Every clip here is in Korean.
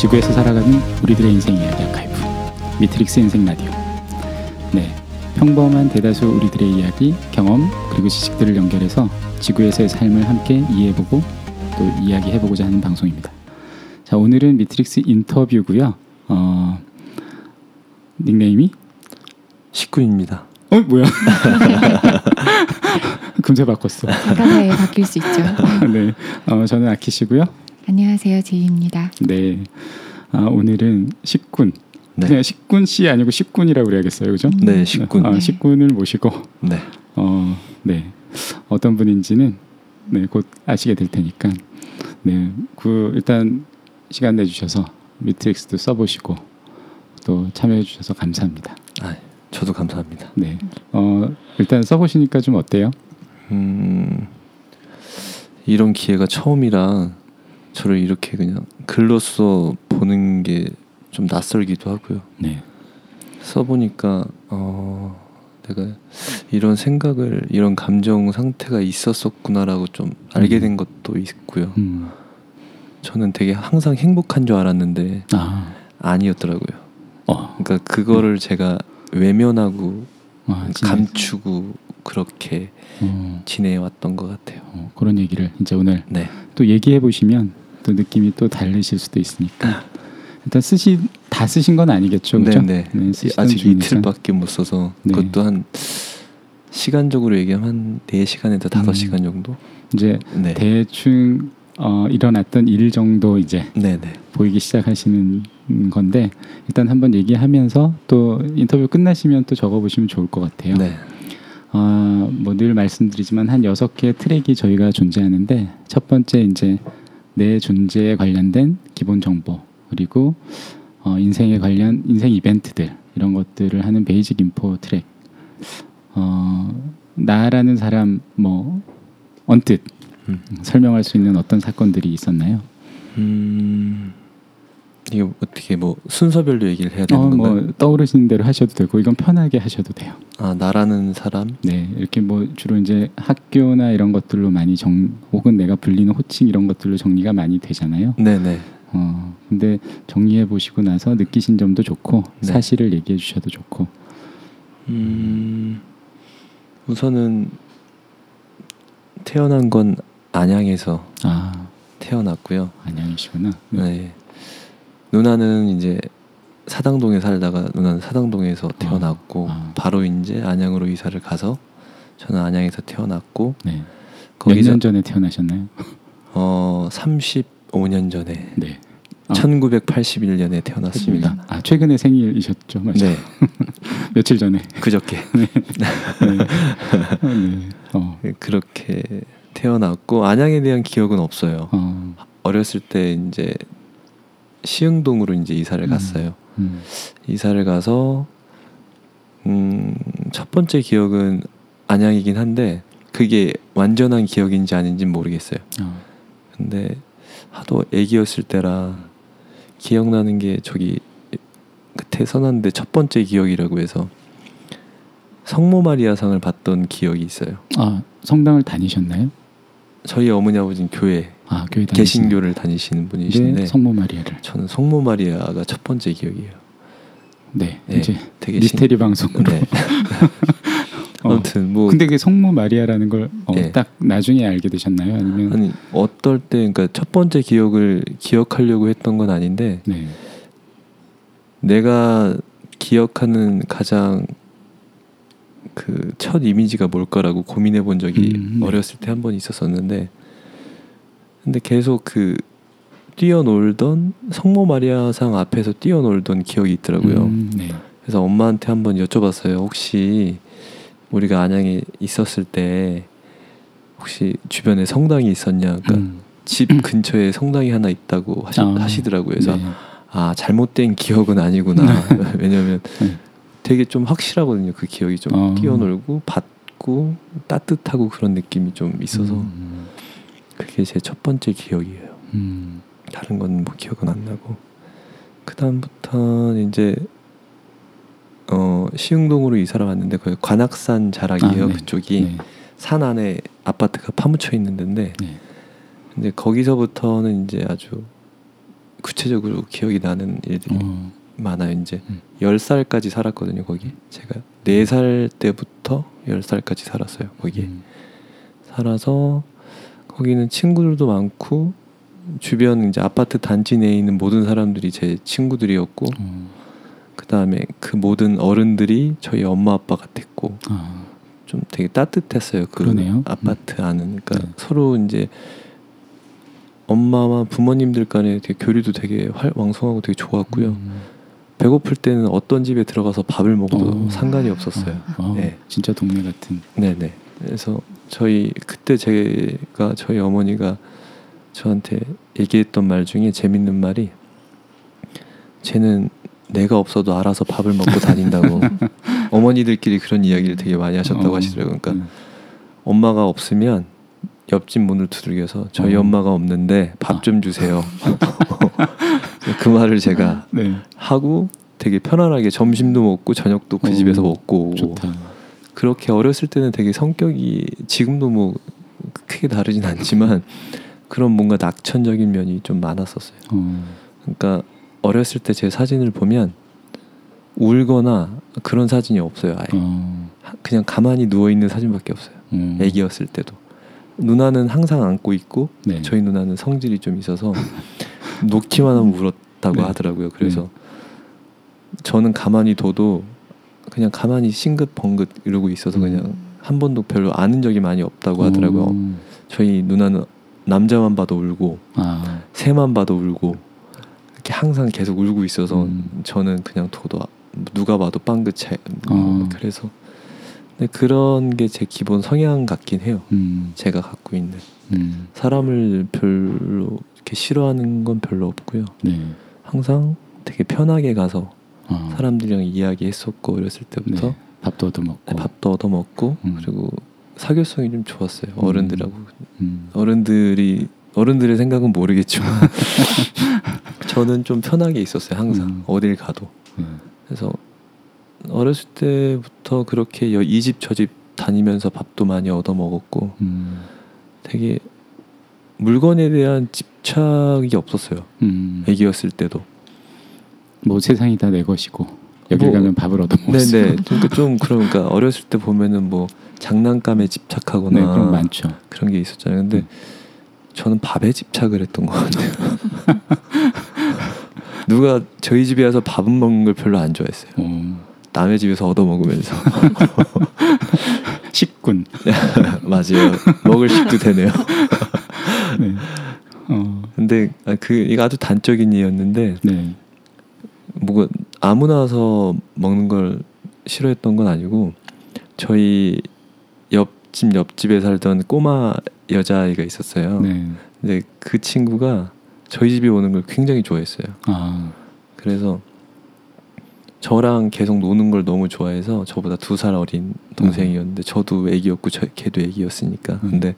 지구에서 살아가는 우리들의 인생 이야기 아카이브 미트릭스 인생 라디오. 네, 평범한 대다수 우리들의 이야기, 경험 그리고 지식들을 연결해서 지구에서의 삶을 함께 이해해보고 또 이야기해보고자 하는 방송입니다. 자, 오늘은 미트릭스 인터뷰고요. 어, 닉네임이 식구입니다. 어 뭐야? 금세 바꿨어. 그 사이에 바뀔 수 있죠. 네, 어, 저는 아키시고요. 안녕하세요, 제이입니다. 네, 아, 오늘은 식군. 네. 그냥 식군 씨 아니고 식군이라고 그래야겠어요, 그죠? 네, 식군. 아, 네. 식군을 모시고 네. 어, 네, 어떤 분인지는 네, 곧 아시게 될 테니까 네, 그 일단 시간 내주셔서 미트릭스도 써보시고 또 참여해주셔서 감사합니다. 아, 저도 감사합니다. 네, 어, 일단 써보시니까 좀 어때요? 음, 이런 기회가 처음이라 저를 이렇게 그냥 글로써 보는 게 좀 낯설기도 하고요. 네, 써보니까 어, 내가 이런 생각을 이런 감정 상태가 있었었구나라고 좀 알게 된 것도 있고요. 음, 저는 되게 항상 행복한 줄 알았는데 아, 아니었더라고요. 어, 그러니까 그거를 제가 외면하고 아, 감추고 그렇게 어, 지내왔던 것 같아요. 어, 그런 얘기를 이제 오늘 네. 또 얘기해 보시면 또 느낌이 또 다르실 수도 있으니까 일단 쓰시 다 쓰신 건 아니겠죠, 그렇죠? 네, 네. 쓰시던 아직 중이니까. 이틀밖에 못 써서 네. 그것도 한 시간적으로 얘기하면 한 4 시간에서 5 시간 정도? 이제 네. 대충 어, 일어났던 일 정도 이제 네, 네. 보이기 시작하시는 건데 일단 한번 얘기하면서 또 인터뷰 끝나시면 또 적어보시면 좋을 것 같아요. 네. 아, 뭐늘 말씀드리지만 한 여섯 개의 트랙이 저희가 존재하는데 첫 번째 이제 내 존재에 관련된 기본 정보 그리고 어, 인생에 관련 인생 이벤트들 이런 것들을 하는 basic info 트랙. 어, 나라는 사람 뭐 언뜻 음. 설명할 수 있는 어떤 사건들이 있었나요? 음. 이게 어떻게 뭐 순서별로 얘기를 해야 되는 어, 건가요? 뭐 떠오르시는 대로 하셔도 되고 이건 편하게 하셔도 돼요. 아, 나라는 사람? 네, 이렇게 뭐 주로 이제 학교나 이런 것들로 많이 정 혹은 내가 불리는 호칭 이런 것들로 정리가 많이 되잖아요. 네, 네. 어, 근데 정리해 보시고 나서 느끼신 점도 좋고 네. 사실을 얘기해 주셔도 좋고. 음. 우선은 태어난 건 안양에서 아, 태어났고요. 안양이시구나. 네. 누나는 이제 사당동에 살다가 누나는 사당동에서 태어났고 아. 바로 이제 안양으로 이사를 가서 저는 안양에서 태어났고 네. 몇년 전에 태어나셨나요? 어 35년 전에 네. 아, 1981년에 태어났습니다. 아, 최근에 생일이셨죠? 맞죠? 네, 며칠 전에. 그저께 네. 네. 어. 그렇게 태어났고 안양에 대한 기억은 없어요. 어. 어렸을 때 이제 시흥동으로 이제 이사를 음. 갔어요. 음. 이사를 가서 음, 첫 번째 기억은 안양이긴 한데 그게 완전한 기억인지 아닌지 는 모르겠어요. 어. 근데 하도 애기였을 때라 기억나는 게 저기 그때 선한데 첫 번째 기억이라고 해서 성모 마리아상을 받던 기억이 있어요. 아, 성당을 다니셨나요? 저희 어머니 아버지는 교회 아, 교회 다니시는 개신교를 다니시는 분이신데 네, 성모 마리아를. 저는 성모 마리아가 첫 번째 기억이에요. 네. 네, 이제 되게 미스테리 방송으로. 신... 네. 어. 아무튼 뭐 근데 그 성모 마리아라는 걸 예. 딱 나중에 알게 되셨나요? 아니면 아니 어떨 때 그러니까 첫 번째 기억을 기억하려고 했던 건 아닌데 네. 내가 기억하는 가장 그 첫 이미지가 뭘까라고 고민해 본 적이 음, 네. 어렸을 때 한 번 있었었는데 근데 계속 그 뛰어놀던 성모 마리아상 앞에서 뛰어놀던 기억이 있더라고요. 음, 네. 그래서 엄마한테 한번 여쭤봤어요. 혹시 우리가 안양에 있었을 때 혹시 주변에 성당이 있었냐? 그러니까 음. 집 근처에 성당이 하나 있다고 하시, 아, 하시더라고요. 그래서 네. 아 잘못된 기억은 아니구나. 왜냐하면 네. 되게 좀 확실하거든요. 그 기억이 좀 어. 뛰어놀고 받고 따뜻하고 그런 느낌이 좀 있어서 음, 그게 제 첫 번째 기억이에요. 음, 다른 건 뭐 기억은 안 나고 그 다음부터는 이제 어 시흥동으로 이사를 왔는데 거기 관악산 자락이에요. 아, 네. 그쪽이 네. 산 안에 아파트가 파묻혀 있는 데인데 네. 근데 거기서부터는 이제 아주 구체적으로 기억이 나는 일들이 어. 많아요. 이제 음. 10살까지 살았거든요, 거기. 제가 4살 때부터 10살까지 살았어요, 거기 에. 음. 살아서 거기는 친구들도 많고 주변 이제 아파트 단지 내에 있는 모든 사람들이 제 친구들이었고 어. 그다음에 그 모든 어른들이 저희 엄마 아빠 같았고 아. 좀 되게 따뜻했어요. 그 그러네요. 아파트 안은 그러니까 네. 서로 이제 엄마와 부모님들 간에 되게 교류도 되게 활, 왕성하고 되게 좋았고요. 음. 배고플 때는 어떤 집에 들어가서 밥을 먹어도 어. 상관이 없었어요. 어, 네. 진짜 동네 같은. 네네. 그래서 저희 그때 제가 저희 어머니가 저한테 얘기했던 말 중에 재밌는 말이 쟤는 내가 없어도 알아서 밥을 먹고 다닌다고 어머니들끼리 그런 이야기를 되게 많이 하셨다고 어, 하시더라고요. 그러니까 네. 엄마가 없으면 옆집 문을 두들겨서 저희 어. 엄마가 없는데 밥 좀 주세요. 그 말을 제가 네. 하고 되게 편안하게 점심도 먹고 저녁도 그 어, 집에서 먹고 좋다. 그렇게 어렸을 때는 되게 성격이 지금도 뭐 크게 다르진 않지만 그런 뭔가 낙천적인 면이 좀 많았었어요. 어. 그러니까 어렸을 때 제 사진을 보면 울거나 그런 사진이 없어요. 아예 어. 그냥 가만히 누워 있는 사진밖에 없어요. 어. 아기였을 때도 누나는 항상 안고 있고 네. 저희 누나는 성질이 좀 있어서 놓기만 하면 울었다고 네. 하더라고요. 그래서 저는 가만히 둬도 그냥 가만히 싱긋 벙긋 이러고 있어서 그냥 한 번도 별로 아는 적이 많이 없다고 하더라고요. 어. 저희 누나는 남자만 봐도 울고 아. 새만 봐도 울고 이렇게 항상 계속 울고 있어서 음. 저는 그냥 둬도 누가 봐도 빵긋해. 어. 그래서 근데 그런 게 제 기본 성향 같긴 해요. 음. 제가 갖고 있는 음. 사람을 별로 이렇게 싫어하는 건 별로 없고요. 네. 항상 되게 편하게 가서 어. 사람들이랑 이야기했었고 어렸을 때부터 네. 밥도 얻어 먹고. 네, 밥도 얻어 먹고 음. 그리고 사교성이 좀 좋았어요. 음. 어른들하고 음. 어른들이 어른들의 생각은 모르겠지만 저는 좀 편하게 있었어요. 항상 음. 어딜 가도. 네. 그래서 어렸을 때부터 그렇게 이 집 저 집 다니면서 밥도 많이 얻어 먹었고 음. 되게 물건에 대한 집착이 없었어요. 음. 애기였을 때도. 뭐 세상이 다 내 것이고 여기 뭐, 가면 밥을 얻어 수 네네. 그러니까 좀 그러니까 어렸을 때 보면은 뭐 장난감에 집착하거나 네, 그런 거 많죠. 그런 게 있었잖아요. 근데 음. 저는 밥에 집착을 했던 것 같아요. 누가 저희 집에 와서 밥은 먹는 걸 별로 안 좋아했어요. 어. 남의 집에서 얻어 먹으면서 식군. 맞아요. 먹을 식도 되네요. 네. 어. 근데 아, 그 이거 아주 단적인 이였는데 네. 뭐가 아무나 와서 먹는 걸 싫어했던 건 아니고 저희 옆집 옆집에 살던 꼬마 여자아이가 있었어요. 네. 근데 그 친구가 저희 집에 오는 걸 굉장히 좋아했어요. 아. 그래서 저랑 계속 노는 걸 너무 좋아해서 저보다 두 살 어린 동생이었는데 저도 애기였고 저, 걔도 애기였으니까 음. 근데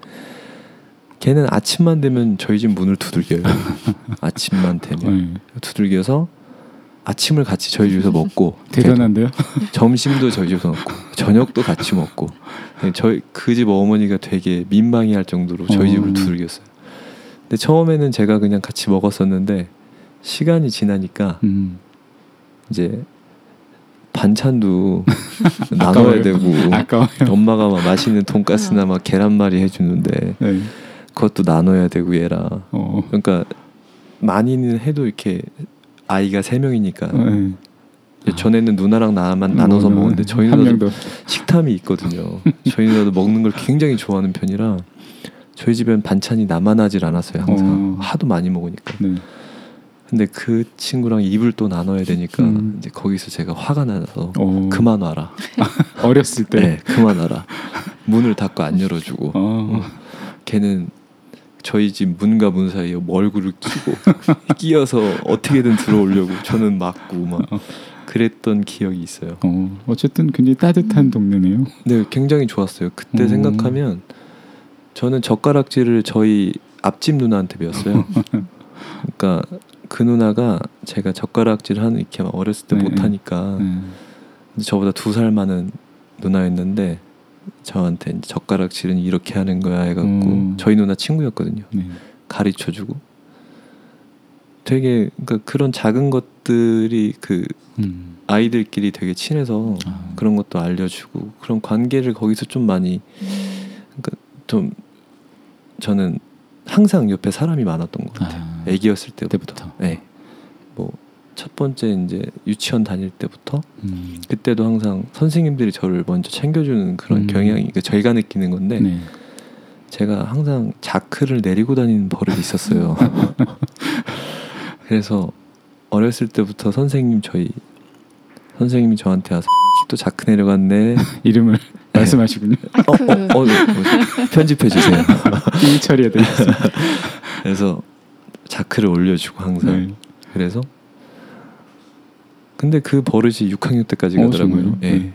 걔는 아침만 되면 저희 집 문을 두들겨요 아침만 되면 네. 두들겨서 아침을 같이 저희 집에서 먹고 대단한데요? 점심도 저희 집에서 먹고 저녁도 같이 먹고 저희 그 집 어머니가 되게 민망해할 정도로 저희 어. 집을 두들겼어요. 근데 처음에는 제가 그냥 같이 먹었었는데 시간이 지나니까 음. 이제 반찬도 나눠야. 되고 아까워요. 엄마가 막 맛있는 돈가스나 막 계란말이 해주는데 네. 그것도 나눠야 되고 얘랑 어. 그러니까 많이는 해도 이렇게 아이가 세 명이니까 네. 전에는 누나랑 나만 나눠서 뭐, 먹는데 저희 한 누나도 식탐이 있거든요. 저희 누나도 먹는 걸 굉장히 좋아하는 편이라 저희 집엔 반찬이 남아나질 않았어요. 항상 어. 하도 많이 먹으니까. 네. 근데 그 친구랑 입을 또 나눠야 되니까 음. 이제 거기서 제가 화가 나서 어. 그만 와라. 어렸을 때. 네, 그만 와라. 문을 닫고 안 열어주고 어. 걔는 저희 집 문과 문 사이에 얼굴을 끼고 끼어서 어떻게든 들어오려고 저는 막고 막 그랬던 기억이 있어요. 어. 어쨌든 굉장히 따뜻한 동네네요. 네, 굉장히 좋았어요. 그때 음. 생각하면 저는 젓가락질을 저희 앞집 누나한테 배웠어요. 그러니까 그 누나가 제가 젓가락질 하는 이렇게 막 어렸을 때 네. 못하니까 네. 저보다 두 살 많은 누나였는데 저한테 젓가락질은 이렇게 하는 거야 해갖고 음. 저희 누나 친구였거든요. 네. 가르쳐주고 되게 그러니까 그런 작은 것들이 그 음. 아이들끼리 되게 친해서 아. 그런 것도 알려주고 그런 관계를 거기서 좀 많이 그러니까 좀 저는 항상 옆에 사람이 많았던 것 같아요. 아. 애기였을 때부터. 때부터. 네. 뭐첫 번째 이제 유치원 다닐 때부터 음. 그때도 항상 선생님들이 저를 먼저 챙겨주는 그런 음. 경향이 그러니까 저희가 느끼는 건데 네. 제가 항상 자크를 내리고 다니는 버릇이 있었어요. 그래서 어렸을 때부터 선생님 저희 선생님이 저한테 와서 또 자크 내려갔네. 이름을 말씀하시군요. 어, 어, 어, 네. 편집해 주세요. 이 처리해야 되겠어요. 그래서 자크를 올려주고 항상. 네. 그래서 근데 그 버릇이 6학년 때까지 어, 가더라고요. 예. 네.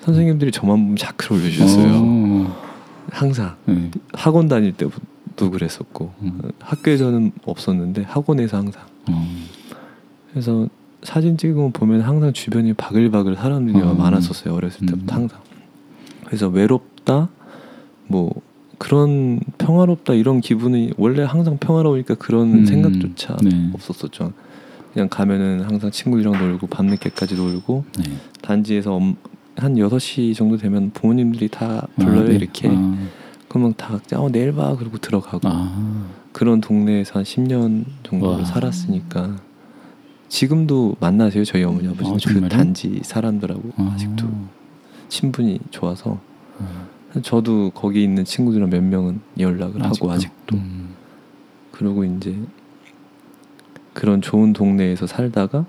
선생님들이 저만 보면 자크를 올려주셨어요. 어. 항상 네. 학원 다닐 때도 그랬었고 음. 학교에서는 없었는데 학원에서 항상. 어. 그래서 사진 찍으면 보면 항상 주변에 바글바글 사람들이 어. 많았었어요 어렸을 때부터 음. 항상 그래서 외롭다 뭐 그런 평화롭다 이런 기분이 원래 항상 평화로우니까 그런 음. 생각조차 네. 없었었죠 그냥 가면은 항상 친구들이랑 놀고 밤늦게까지 놀고 네. 단지에서 엄- 한 6시 정도 되면 부모님들이 다 불러요 아, 네. 이렇게 아. 그러면 다 각자 어, 내일 봐 그러고 들어가고 아. 그런 동네에서 한 10년 정도를 와. 살았으니까 지금도 만나세요 저희 어머니 아버지 아, 그? 단지 사람들하고 아. 아직도 친분이 좋아서 아. 저도 거기 있는 친구들이랑 몇 명은 연락을 아직도? 하고 아직도 음. 그리고 이제 그런 좋은 동네에서 살다가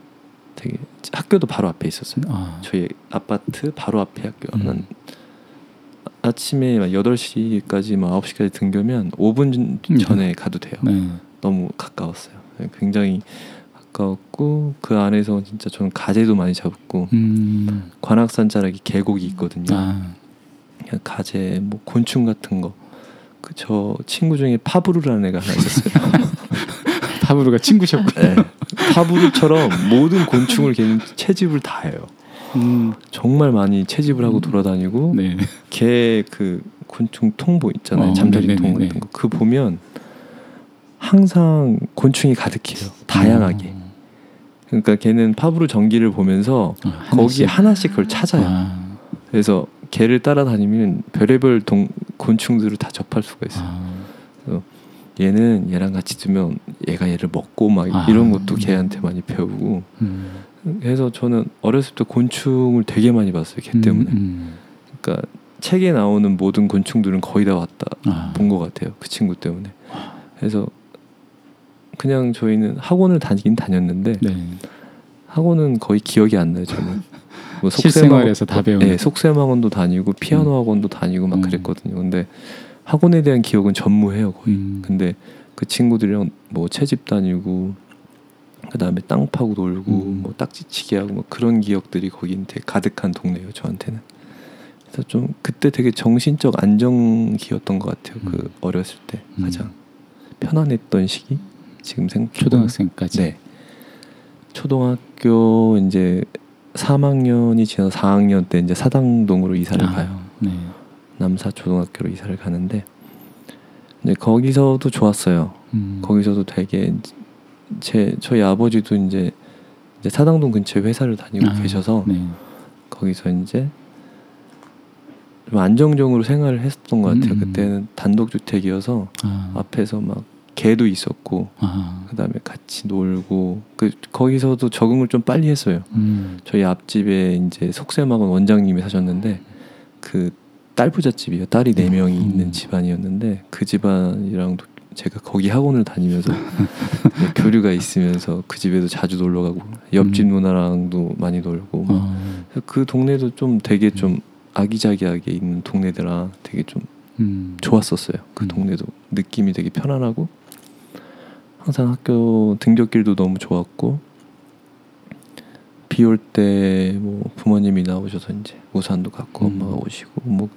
되게 학교도 바로 앞에 있었어요 아. 저희 아파트 바로 앞에 학교 음. 난 아침에 막 8시까지 막 9시까지 등교면 5분 음. 전에 가도 돼요 네. 너무 가까웠어요. 굉장히 가까웠고 그 안에서 진짜 저는 가재도 많이 잡았고 음. 관악산 자락이 계곡이 있거든요. 아. 그냥 가재 뭐 곤충 같은 거. 그 저 친구 중에 파브루라는 애가 하나 있었어요. 파브로가 친구셨고. 네. 파브루처럼 모든 곤충을 걔는 채집을 다 해요. 음. 정말 많이 채집을 하고 돌아다니고 네. 걔그 곤충 통보 있잖아요. 어, 잠자리 네네네. 통 같은 거. 그 보면 항상 곤충이 가득해요. 다양하게. 어. 그러니까 걔는 파브로 전기를 보면서 아, 거기 하나씩. 하나씩 그걸 찾아요. 아. 그래서 걔를 따라다니면 별의별 동, 곤충들을 다 접할 수가 있어요. 아. 얘는 얘랑 같이 두면 얘가 얘를 먹고 막 아. 이런 것도 걔한테 많이 배우고 음. 그래서 저는 어렸을 때 곤충을 되게 많이 봤어요. 걔 때문에. 음. 그러니까 책에 나오는 모든 곤충들은 거의 다 왔다 아. 본것 같아요. 그 친구 때문에. 그래서 그냥 저희는 학원을 다니긴 다녔는데 네. 학원은 거의 기억이 안 나요. 저는. 뭐 실생활에서 다 배우는. 네, 속셈 학원도 다니고 피아노 학원도 다니고 막 음. 그랬거든요. 근데 학원에 대한 기억은 전무해요 거의. 음. 근데 그 친구들이랑 뭐 채집 다니고 그다음에 땅 파고 놀고 음. 뭐 딱지치기 하고 뭐 그런 기억들이 거기 되게 가득한 동네예요 저한테는. 그래서 좀 그때 되게 정신적 안정기였던 것 같아요. 그 음. 어렸을 때 음. 가장 편안했던 시기. 지금 생각 초등학생까지. 네. 초등학교 이제 3학년이 지나서 4학년 때 이제 사당동으로 이사를 아, 가요. 네. 남사 초등학교로 이사를 가는데 이제 거기서도 좋았어요. 음. 거기서도 되게 제 저희 아버지도 이제 이제 사당동 근처에 회사를 다니고 아, 계셔서 네. 거기서 이제 좀 안정적으로 생활을 했었던 것 같아요. 음. 그때는 단독주택이어서 아. 앞에서 막 개도 있었고 아. 그다음에 같이 놀고 그 거기서도 적응을 좀 빨리 했어요. 음. 저희 앞집에 이제 속셈학원 원장님이 사셨는데 그 딸 부잣집이요. 딸이 네 명이 음. 있는 집안이었는데 그 집안이랑도 제가 거기 학원을 다니면서 네, 교류가 있으면서 그 집에도 자주 놀러 가고 옆집 음. 누나랑도 많이 놀고 막 어. 그래서 그 동네도 좀 되게 좀 아기자기하게 있는 동네더라 되게 좀 음. 좋았었어요. 그 음. 동네도 느낌이 되게 편안하고 항상 학교 등굣길도 너무 좋았고 비 올 때 뭐 부모님이 나오셔서 이제 우산도 갖고 음. 엄마가 오시고 뭐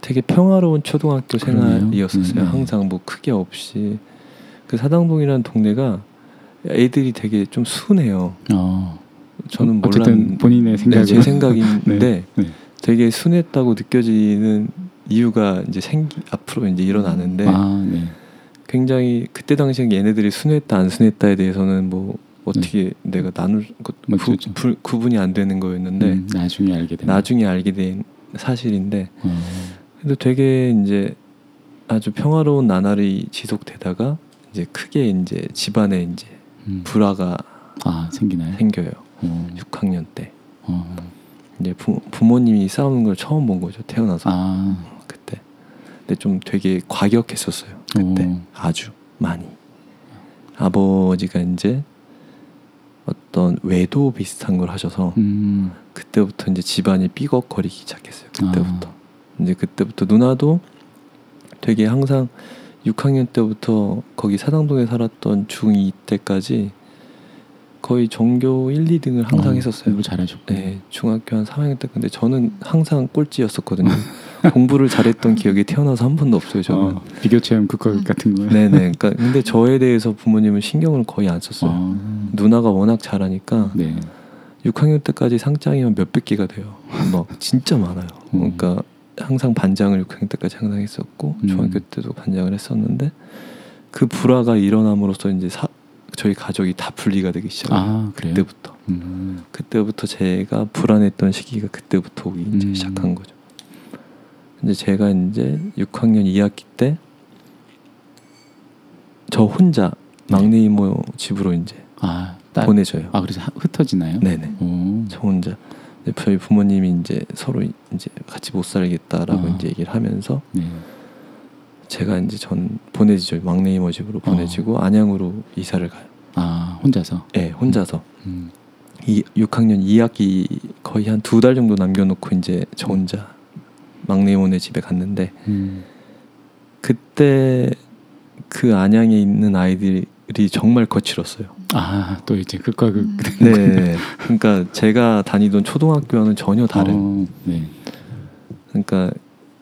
되게 평화로운 초등학교 그러네요. 생활이었었어요. 네, 네. 항상 뭐 크게 없이 그 사당동이라는 동네가 애들이 되게 좀 순해요. 어. 저는 몰랐는데 본인의 네, 생각으로 제 생각인데 네, 네. 되게 순했다고 느껴지는 이유가 이제 생기 앞으로 이제 일어나는데 아, 네. 굉장히 그때 당시에 얘네들이 순했다 안 순했다에 대해서는 뭐 어떻게 내가 나눌 것뭐 구, 그렇죠. 부- 구분이 안 되는 거였는데 음, 나중에 알게 되는. 나중에 알게 된 사실인데 어, 그래도 되게 이제 아주 평화로운 나날이 지속되다가 이제 크게 이제 집안에 이제 음. 불화가 아 생기나요? 생겨요. 어, 6학년 때 어. 이제 부, 부모님이 싸우는 걸 처음 본 거죠. 태어나서 아, 그때. 근데 좀 되게 과격했었어요. 그때 오. 아주 많이. 아버지가 이제 어떤 외도 비슷한 걸 하셔서 음, 그때부터 이제 집안이 삐걱거리기 시작했어요. 그때부터. 아. 이제 그때부터 누나도 되게 항상 6학년 때부터 거기 사당동에 살았던 중2 때까지 거의 전교 1, 2등을 항상 어, 했었어요. 공부 잘하셨고. 네, 중학교 한 3학년 때 근데 저는 항상 꼴찌였었거든요. 공부를 잘했던 기억이 태어나서 한 번도 없어요. 저는. 어, 비교 체험 그거 같은 거요. 네네. 그러니까 근데 저에 대해서 부모님은 신경을 거의 안 썼어요. 어, 누나가 워낙 잘하니까 네. 6학년 때까지 상장이면 몇백 개가 돼요. 막 진짜 많아요. 음. 그러니까 항상 반장을 6학년 때까지 항상 했었고 음. 중학교 때도 반장을 했었는데 그 불화가 일어남으로써 이제 사, 저희 가족이 다 분리가 되기 시작해요. 아? 그때부터. 음, 그때부터 제가 불안했던 시기가 그때부터 오기 이제 음. 시작한 거죠. 근데 제가 이제 6학년 2학기 때 저 혼자 막내 이모 집으로 이제 아, 딸. 보내줘요. 아 그래서 하- 흩어지나요? 네네. 오, 저 혼자. 저희 부모님이 이제 서로 이제 같이 못 살겠다라고 아. 이제 얘기를 하면서 네. 제가 이제 전 보내지죠. 막내 이모 집으로 보내지고 안양으로 이사를 가요. 아 혼자서. 예, 혼자서. 음, 이 6학년 2학기 거의 한 두 달 정도 남겨놓고 이제 저 혼자 막내 이모네 집에 갔는데 음, 그때 그 안양에 있는 아이들이 정말 거칠었어요. 아 또 이제 그과 그. 음. 네, 그러니까 제가 다니던 초등학교와는 전혀 다른. 어, 네. 그러니까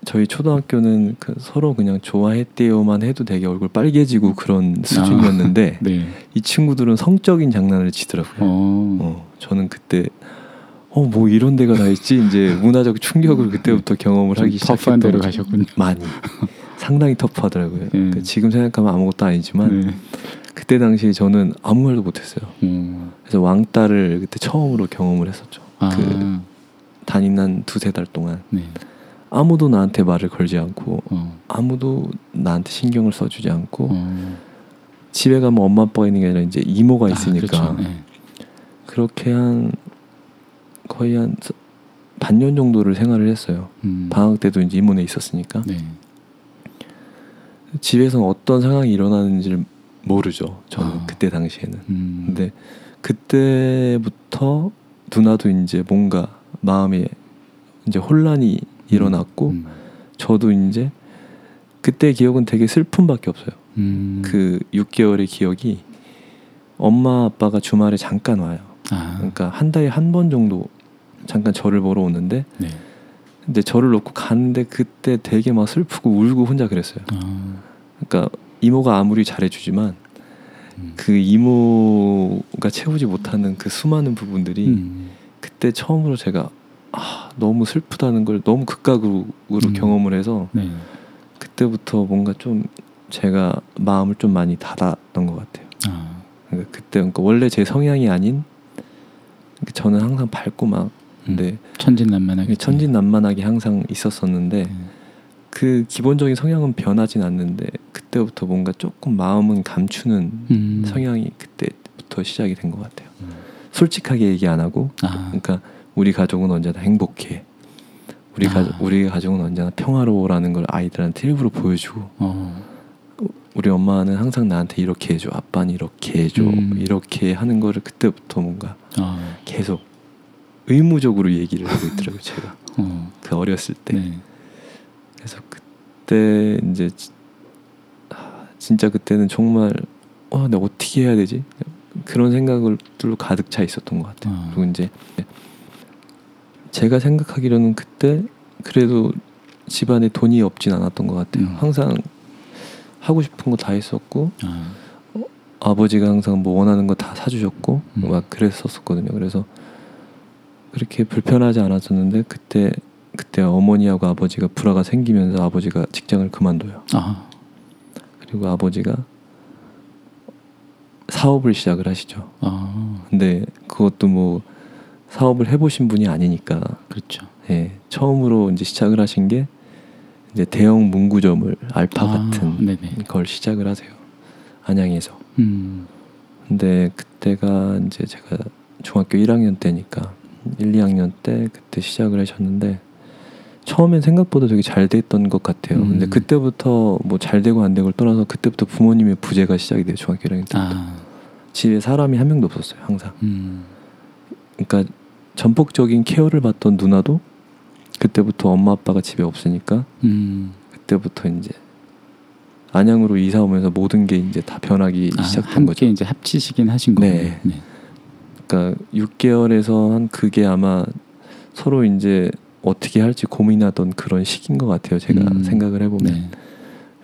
저희 초등학교는 그 서로 그냥 좋아했대요만 해도 되게 얼굴 빨개지고 그런 수준이었는데 네. 이 친구들은 성적인 장난을 치더라고요. 어. 어, 저는 그때 어뭐 이런 데가 다 있지 이제 문화적 충격을 그때부터 경험을 좀 하기 시작했던 데로. 가셨군요. 많이 상당히 터프하더라고요. 그러니까 음. 지금 생각하면 아무것도 아니지만 네. 그때 당시 저는 아무 말도 못했어요. 어. 그래서 왕따를 그때 처음으로 경험을 했었죠. 아, 그 다닌 한 두세 달 동안 네. 아무도 나한테 말을 걸지 않고 어. 아무도 나한테 신경을 써주지 않고 어. 집에 가면 엄마 아빠가 있는 게 아니라 이제 이모가 있으니까 아, 그렇죠. 네. 그렇게 한 거의 한 서- 반년 정도를 생활을 했어요. 음. 방학 때도 이제 이모네 있었으니까 네. 집에서 어떤 상황이 일어나는지를 모르죠. 저는 아. 그때 당시에는. 음. 근데 그때부터 누나도 이제 뭔가 마음에 이제 혼란이 일어났고 음. 저도 이제 그때 기억은 되게 슬픔밖에 없어요. 음. 그 6개월의 기억이 엄마 아빠가 주말에 잠깐 와요. 아. 그러니까 한 달에 한 번 정도 잠깐 저를 보러 오는데 네. 근데 저를 놓고 가는데 그때 되게 막 슬프고 울고 혼자 그랬어요. 아. 그러니까 이모가 아무리 잘해주지만 음. 그 이모가 채우지 못하는 그 수많은 부분들이 음. 그때 처음으로 제가 아, 너무 슬프다는 걸 너무 극각으로 음. 경험을 해서 네. 그때부터 뭔가 좀 제가 마음을 좀 많이 닫았던 것 같아요. 아. 그러니까 그때 그러니까 원래 제 성향이 아닌 저는 항상 밝고 막 근데 천진난만하게 천진난만하게 항상 있었었는데 네. 그 기본적인 성향은 변하진 않는데 그때부터 뭔가 조금 마음은 감추는 음. 성향이 그때부터 시작이 된 것 같아요. 음. 솔직하게 얘기 안 하고 아. 그러니까 우리 가족은 언제나 행복해. 우리 아. 가족 우리 가족은 언제나 평화로워라는 걸 아이들한테 일부러 보여주고 어. 우리 엄마는 항상 나한테 이렇게 해줘 아빠는 이렇게 해줘 음. 이렇게 하는 거를 그때부터 뭔가 아. 계속 의무적으로 얘기를 하고 있더라고요 제가 어. 그 어렸을 때 네. 그래서 그때 이제 지- 아, 진짜 그때는 정말 와 내가 어떻게 해야 되지 그런 생각들로 가득 차 있었던 것 같아요 아. 그리고 이제 제가 생각하기로는 그때 그래도 집안에 돈이 없진 않았던 것 같아요 음. 항상 하고 싶은 거 다 했었고 아. 아버지가 항상 뭐 원하는 거 다 사주셨고 음. 막 그랬었거든요. 그래서 그렇게 불편하지 않았었는데 그때 그때 어머니하고 아버지가 불화가 생기면서 아버지가 직장을 그만둬요. 아. 그리고 아버지가 사업을 시작을 하시죠. 아, 근데 그것도 뭐 사업을 해보신 분이 아니니까 그렇죠. 예, 처음으로 이제 시작을 하신 게 이제 대형 문구점을 알파 아, 같은 네네. 걸 시작을 하세요. 안양에서. 음, 근데 그때가 이제 제가 중학교 1학년 때니까 1, 2학년 때 그때 시작을 하셨는데 처음엔 생각보다 되게 잘 됐던 것 같아요. 음. 근데 그때부터 뭐 잘 되고 안 되고를 떠나서 그때부터 부모님의 부재가 시작이 돼요. 중학교 1학년 때. 아, 집에 사람이 한 명도 없었어요. 항상. 음, 그러니까 전폭적인 케어를 받던 누나도 그때부터 엄마 아빠가 집에 없으니까 음, 그때부터 이제 안양으로 이사 오면서 모든 게 이제 다 변하기 아, 함께 거죠. 이제 합치시긴 하신 거예요. 네. 네. 그러니까 6개월에서 한 그게 아마 서로 이제 어떻게 할지 고민하던 그런 시기인 것 같아요. 제가 음. 생각을 해보면. 네.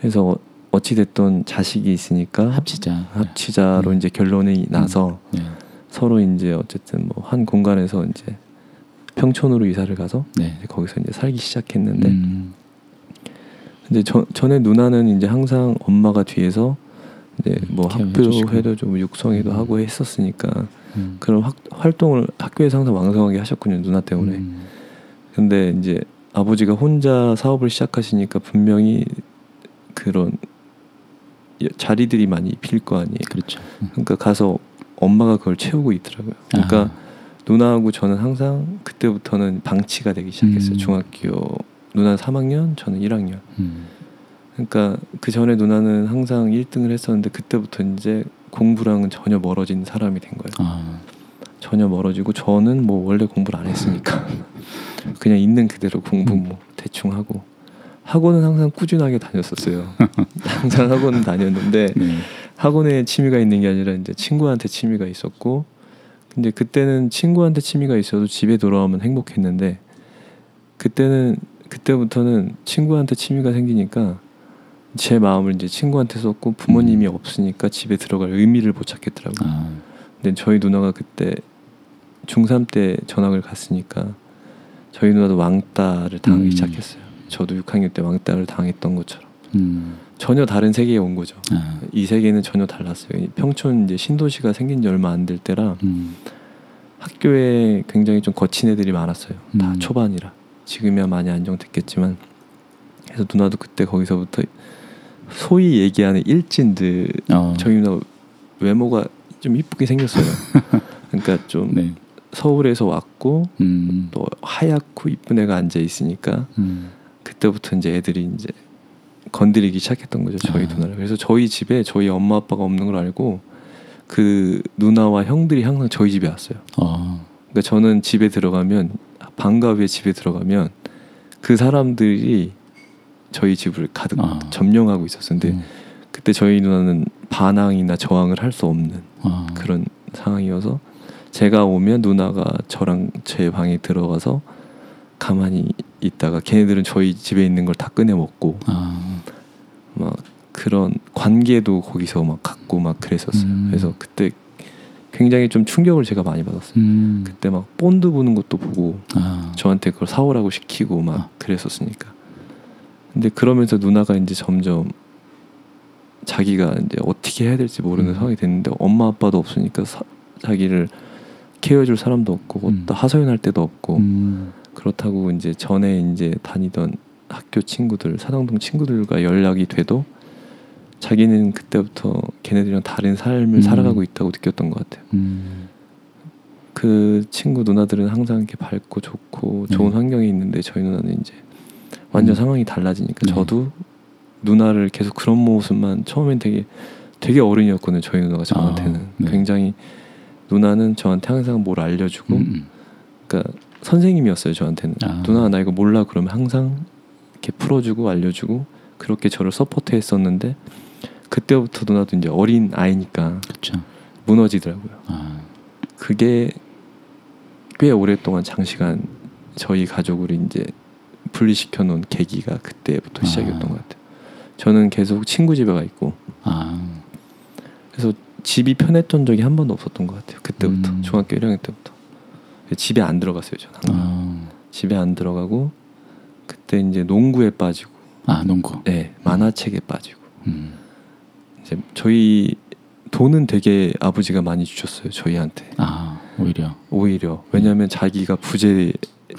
그래서 어찌 됐던 자식이 있으니까 합치자. 합치자로 네. 이제 결론이 나서 네. 서로 이제 어쨌든 뭐 한 공간에서 이제 평촌으로 이사를 가서 네. 이제 거기서 이제 살기 시작했는데 음, 근데 저, 전에 누나는 이제 항상 엄마가 뒤에서 이제 뭐 학교. 회도 좀 육성회도 음. 하고 했었으니까 음, 그런 확, 활동을 학교에서 항상 왕성하게 하셨군요 누나 때문에. 음, 근데 이제 아버지가 혼자 사업을 시작하시니까 분명히 그런 예, 자리들이 많이 빌 거 아니에요. 그렇죠. 음. 그러니까 가서 엄마가 그걸 채우고 있더라고요. 그러니까 아, 누나하고 저는 항상 그때부터는 방치가 되기 시작했어요 음. 중학교. 누나는 3학년 저는 1학년. 음, 그러니까 그 전에 누나는 항상 1등을 했었는데 그때부터 이제 공부랑은 전혀 멀어진 사람이 된 거예요. 아, 전혀 멀어지고 저는 뭐 원래 공부를 안 했으니까 그냥 있는 그대로 공부 뭐 대충 하고 학원은 항상 꾸준하게 다녔었어요. 항상 학원은 다녔는데 네. 학원에 취미가 있는 게 아니라 이제 친구한테 취미가 있었고 근데 그때는 친구한테 취미가 있어도 집에 돌아오면 행복했는데 그때는 그때부터는 친구한테 취미가 생기니까 제 마음을 이제 친구한테 썼고 부모님이 없으니까 집에 들어갈 의미를 못 찾겠더라고요. 아, 근데 저희 누나가 그때 중3 때 전학을 갔으니까 저희 누나도 왕따를 당하기 음. 시작했어요. 저도 6학년 때 왕따를 당했던 것처럼 음, 전혀 다른 세계에 온 거죠. 아, 이 세계는 전혀 달랐어요. 이 평촌 이제 신도시가 생긴 지 얼마 안 될 때라 음, 학교에 굉장히 좀 거친 애들이 많았어요. 다 음. 초반이라 지금이야 많이 안정됐겠지만 그래서 누나도 그때 거기서부터 소위 얘기하는 일진들 어, 저희 누나 외모가 좀 이쁘게 생겼어요. 그러니까 좀 네. 서울에서 왔고 음, 또 하얗고 이쁜 애가 앉아 있으니까 음, 그때부터 이제 애들이 이제 건드리기 시작했던 거죠 저희 아. 누나를 그래서 저희 집에 저희 엄마 아빠가 없는 걸 알고 그 누나와 형들이 항상 저희 집에 왔어요 어, 그러니까 저는 집에 들어가면 방과 후에 집에 들어가면 그 사람들이 저희 집을 가득 아. 점령하고 있었어요 근데 음, 그때 저희 누나는 반항이나 저항을 할 수 없는 어, 그런 상황이어서 제가 오면 누나가 저랑 제 방에 들어가서 가만히 있다가 걔네들은 저희 집에 있는 걸 다 꺼내 먹고 아, 막 그런 관계도 거기서 막 갖고 막 그랬었어요. 음. 그래서 그때 굉장히 좀 충격을 제가 많이 받았어요. 음, 그때 막 본드 보는 것도 보고 아, 저한테 그걸 사오라고 시키고 막 아. 그랬었으니까. 근데 그러면서 누나가 이제 점점 자기가 이제 어떻게 해야 될지 모르는 음. 상황이 됐는데 엄마 아빠도 없으니까 사, 자기를 케어해줄 사람도 없고 음. 또 하소연할 데도 없고 음, 그렇다고 이제 전에 이제 다니던 학교 친구들 사당동 친구들과 연락이 돼도 자기는 그때부터 걔네들이랑 다른 삶을 음. 살아가고 있다고 느꼈던 것 같아요. 음, 그 친구 누나들은 항상 이렇게 밝고 좋고 네. 좋은 환경에 있는데 저희 누나는 이제 완전 음. 상황이 달라지니까 네. 저도 누나를 계속 그런 모습만 처음엔 되게 되게 어른이었거든요. 저희 누나가 저한테는 아, 네. 굉장히 누나는 저한테 항상 뭘 알려주고 음, 그러니까 선생님이었어요 저한테는 아. 누나 나 이거 몰라 그러면 항상 이렇게 풀어주고 알려주고 그렇게 저를 서포트했었는데 그때부터 누나도 이제 어린 아이니까 그렇죠. 무너지더라고요. 아, 그게 꽤 오랫동안 장시간 저희 가족을 이제 분리시켜 놓은 계기가 그때부터 아. 시작이었던 것 같아요. 저는 계속 친구 집에 가 있고 아, 그래서 집이 편했던 적이 한 번도 없었던 것 같아요. 그때부터 음. 중학교 1학년 때부터 집에 안 들어갔어요. 저는. 아, 집에 안 들어가고 그때 이제 농구에 빠지고 아 농구. 네, 만화책에 빠지고 음, 이제 저희 돈은 되게 아버지가 많이 주셨어요 저희한테 아 오히려 오히려 왜냐하면 자기가 부재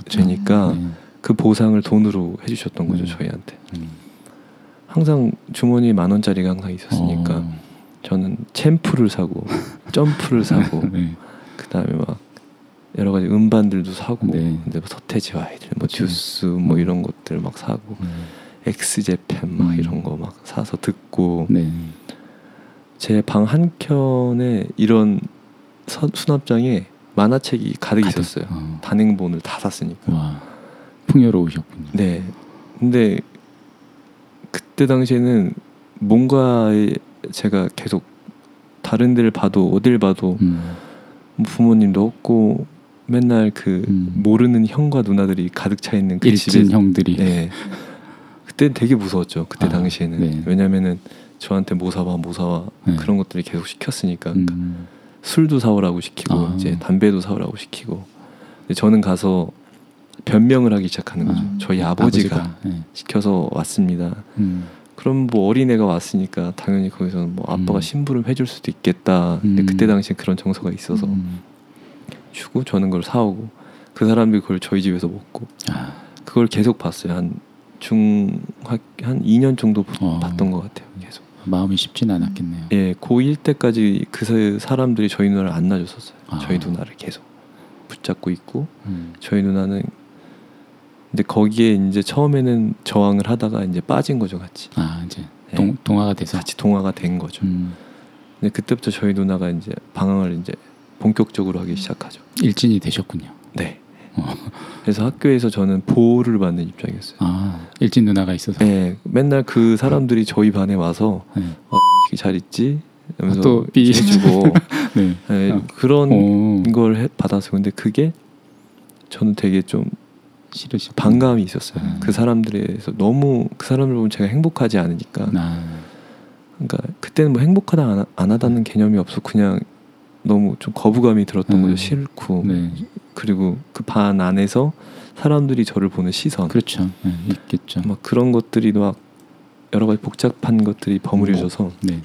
되니까 네. 그 보상을 돈으로 해주셨던 거죠 음. 저희한테 음. 항상 주머니 에 만 원짜리가 항상 있었으니까 어, 저는 챔프를 사고 점프를 사고 네. 그다음에 막 여러 가지 음반들도 사고 네. 근데 뭐 서태지 와이들 뭐 그쵸. 듀스 뭐 이런 것들 막 사고 음. 엑스제팬 막 음. 이런 거 막 사서 듣고 네. 제방 한 켠에 이런 서- 수납장에 만화책이 가득, 가득. 있었어요. 어. 단행본을 다 샀으니까. 와 풍요로우셨군요. 네. 근데 그때 당시에는 뭔가에 제가 계속 다른 데를 봐도 어딜 봐도 음. 뭐 부모님도 없고 맨날 그 음. 모르는 형과 누나들이 가득 차 있는 그 집에 형들이 네. 그때 되게 무서웠죠. 그때 아, 당시에는 네. 왜냐면은 저한테 뭐 사와 뭐 사와 네. 그런 것들이 계속 시켰으니까 그러니까 음. 술도 사오라고 시키고 아. 이제 담배도 사오라고 시키고 저는 가서 변명을 하기 시작하는 거죠. 아, 저희 아버지가, 아버지가, 네. 시켜서 왔습니다. 음. 그럼 뭐 어린애가 왔으니까 당연히 거기서는 뭐 아빠가 음. 심부름 해줄 수도 있겠다. 근데 음. 그때 당시에 그런 정서가 있어서 음. 주고 저는 그걸 사오고 그 사람들이 그걸 저희 집에서 먹고 아, 그걸 계속 봤어요. 한 중학 한 2년 정도 어. 봤던 것 같아요. 계속. 마음이 쉽진 않았겠네요. 예, 고1 때까지 그 사- 사람들이 저희 누나를 안 놔줬었어요. 아. 저희 누나를 계속 붙잡고 있고 음. 저희 누나는 근데 거기에 이제 처음에는 저항을 하다가 이제 빠진 거죠, 같이. 아 이제 네. 동, 동화가 돼서 같이 동화가 된 거죠. 음. 근데 그때부터 저희 누나가 이제 방황을 이제 본격적으로 하기 시작하죠. 일진이 되셨군요. 네. 어. 그래서 학교에서 저는 보호를 받는 입장이었어요. 아 일진 누나가 있어서 네, 맨날 그 사람들이 저희 반에 와서 네. 어, 잘 있지? 하면서 아, 또 삐. 주고 네. 네, 어. 그런 오, 걸 해- 받았어요. 근데 그게 저는 되게 좀 싫으시 반감이 있었어요. 음. 그 사람들에서 너무 그 사람들 보면 제가 행복하지 않으니까. 나 그러니까 그때는 뭐 행복하다 안, 하- 안 하다는 개념이 없어 그냥 너무 좀 거부감이 들었던 음. 거죠. 싫고 네. 그리고 그 반 안에서 사람들이 저를 보는 시선 그렇죠. 네, 있겠죠. 막 그런 것들이 막 여러 가지 복잡한 것들이 버무려져서 네.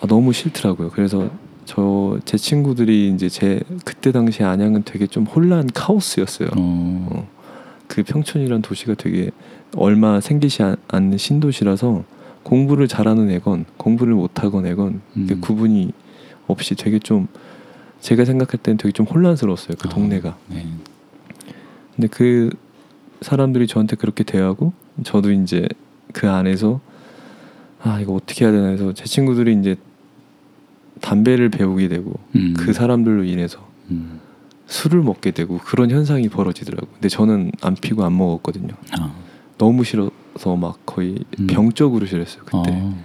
아, 너무 싫더라고요. 그래서 저 제 친구들이 이제 제 그때 당시 안양은 되게 좀 혼란 카오스였어요. 어. 어, 그 평촌이란 도시가 되게 얼마 생기지 않- 않는 신도시라서 공부를 잘하는 애건 공부를 못하건 애건 음. 그 구분이 없이 되게 좀 제가 생각할 때는 되게 좀 혼란스러웠어요 그 아, 동네가 네. 근데 그 사람들이 저한테 그렇게 대하고 저도 이제 그 안에서 아 이거 어떻게 해야 되나 해서 제 친구들이 이제 담배를 배우게 되고 음. 그 사람들로 인해서 음. 술을 먹게 되고 그런 현상이 벌어지더라고요 근데 저는 안 피고 안 먹었거든요 아. 너무 싫어서 막 거의 음. 병적으로 싫었어요 그때 어.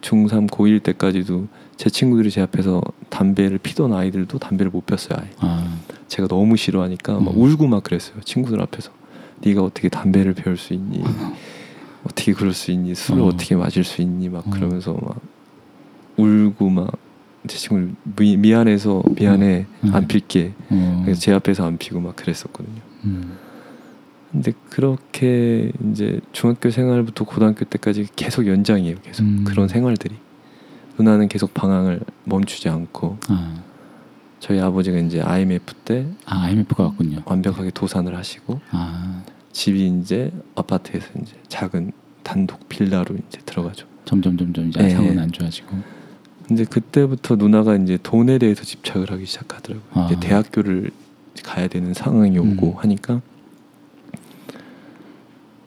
중3 고1 때까지도 제 친구들이 제 앞에서 담배를 피던 아이들도 담배를 못 폈어요 아예 아. 제가 너무 싫어하니까 막 음. 울고 막 그랬어요 친구들 앞에서 네가 어떻게 담배를 피울 수 있니 어떻게 그럴 수 있니 술을 어. 어. 떻게 마실 수 있니 막 어. 그러면서 막 울고 막 제 친구 미, 미안해서 미안해 음. 안 필게 어. 그래서 제 앞에서 안 피고 막 그랬었거든요 음. 근데 그렇게 이제 중학교 생활부터 고등학교 때까지 계속 연장이에요. 계속 음. 그런 생활들이 누나는 계속 방황을 멈추지 않고 아. 저희 아버지가 이제 IMF 때 아 IMF가 왔군요. 완벽하게 도산을 하시고 아. 집이 이제 아파트에서 이제 작은 단독 빌라로 이제 들어가죠. 점점 점점 이제 네. 상황은 안 좋아지고. 근데 그때부터 누나가 이제 돈에 대해서 집착을 하기 시작하더라고요. 아. 이제 대학교를 가야 되는 상황이 오고 음. 하니까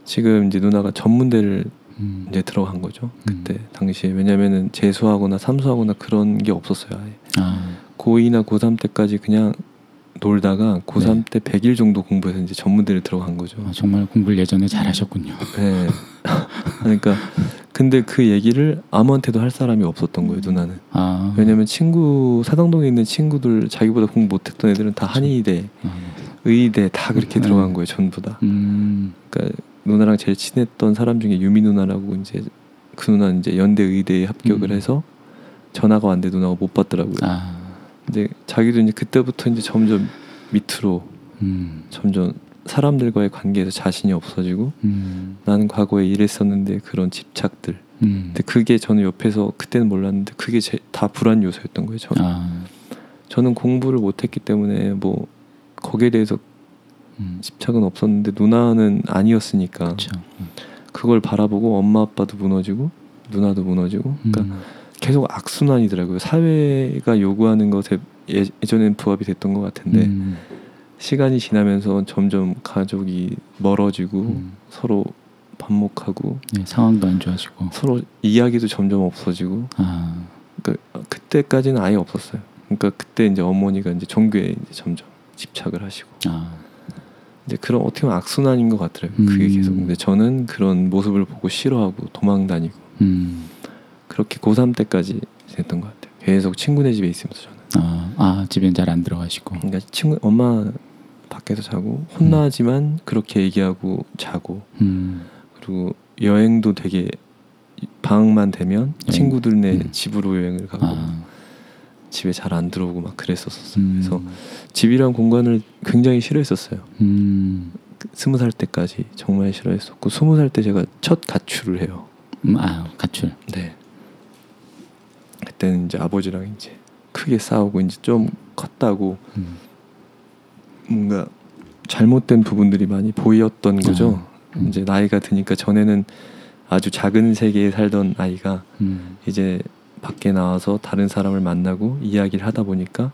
지금 이제 누나가 전문대를 음. 이제 들어간 거죠. 음. 그때 당시에 왜냐면은 재수하거나 삼수하거나 그런 게 없었어요. 아예. 아. 고2나 고3 때까지 그냥 놀다가 고3 네. 때 100일 정도 공부해서 이제 전문대를 들어간 거죠. 아, 정말 공부를 예전에 잘하셨군요. 네. 그러니까 근데 그 얘기를 아무한테도 할 사람이 없었던 거예요, 누나는. 아. 왜냐면 친구 사당동에 있는 친구들 자기보다 공부 못했던 애들은 다 한의대, 아. 의대 다 그렇게 음. 들어간 거예요, 전부 다. 음. 그러니까 누나랑 제일 친했던 사람 중에 유미 누나라고 이제 그 누나는 이제 연대 의대에 합격을 음. 해서 전화가 왔는데 누나가 못 받더라고요. 아. 근데 자기도 이제 그때부터 이제 점점 밑으로 음. 점점 사람들과의 관계에서 자신이 없어지고 음. 나는 과거에 이랬었는데 그런 집착들 음. 근데 그게 저는 옆에서 그때는 몰랐는데 그게 제, 다 불안 요소였던 거예요. 저는 아, 저는 공부를 못했기 때문에 뭐 거기에 대해서 음. 집착은 없었는데 누나는 아니었으니까 그렇죠. 그걸 바라보고 엄마 아빠도 무너지고 누나도 무너지고 그러니까 음. 계속 악순환이더라고요. 사회가 요구하는 것에 예- 예전엔 부합이 됐던 것 같은데 음. 시간이 지나면서 점점 가족이 멀어지고 음. 서로 반목하고 네, 상황도 안 좋아지고. 서로 이야기도 점점 없어지고 아, 그러니까 그때까지는 아예 없었어요. 그러니까 그때 이제 어머니가 이제 종교에 이제 점점 집착을 하시고 아, 이제 그런 어떻게 보면 악순환인 것 같더라고요. 그게 음. 계속 근데 저는 그런 모습을 보고 싫어하고 도망 다니고 음. 그렇게 고3 때까지 지냈던 것 같아요. 계속 친구네 집에 있으면서 저는. 아, 아 집엔 잘 안 들어가시고. 그러니까 친구 엄마 밖에서 자고 혼나지만 그렇게 얘기하고 자고 음. 그리고 여행도 되게 방학만 되면 여행. 친구들네 음. 집으로 여행을 가고 아, 집에 잘 안 들어오고 막 그랬었어요. 음. 그래서 집이란 공간을 굉장히 싫어했었어요. 음. 그 스무 살 때까지 정말 싫어했었고 스무 살 때 제가 첫 가출을 해요. 음, 아, 가출. 네. 그때는 이제 아버지랑 이제 크게 싸우고 이제 좀 컸다고 음. 뭔가 잘못된 부분들이 많이 보였던 거죠. 음. 이제 나이가 드니까 전에는 아주 작은 세계에 살던 아이가 음. 이제 밖에 나와서 다른 사람을 만나고 이야기를 하다 보니까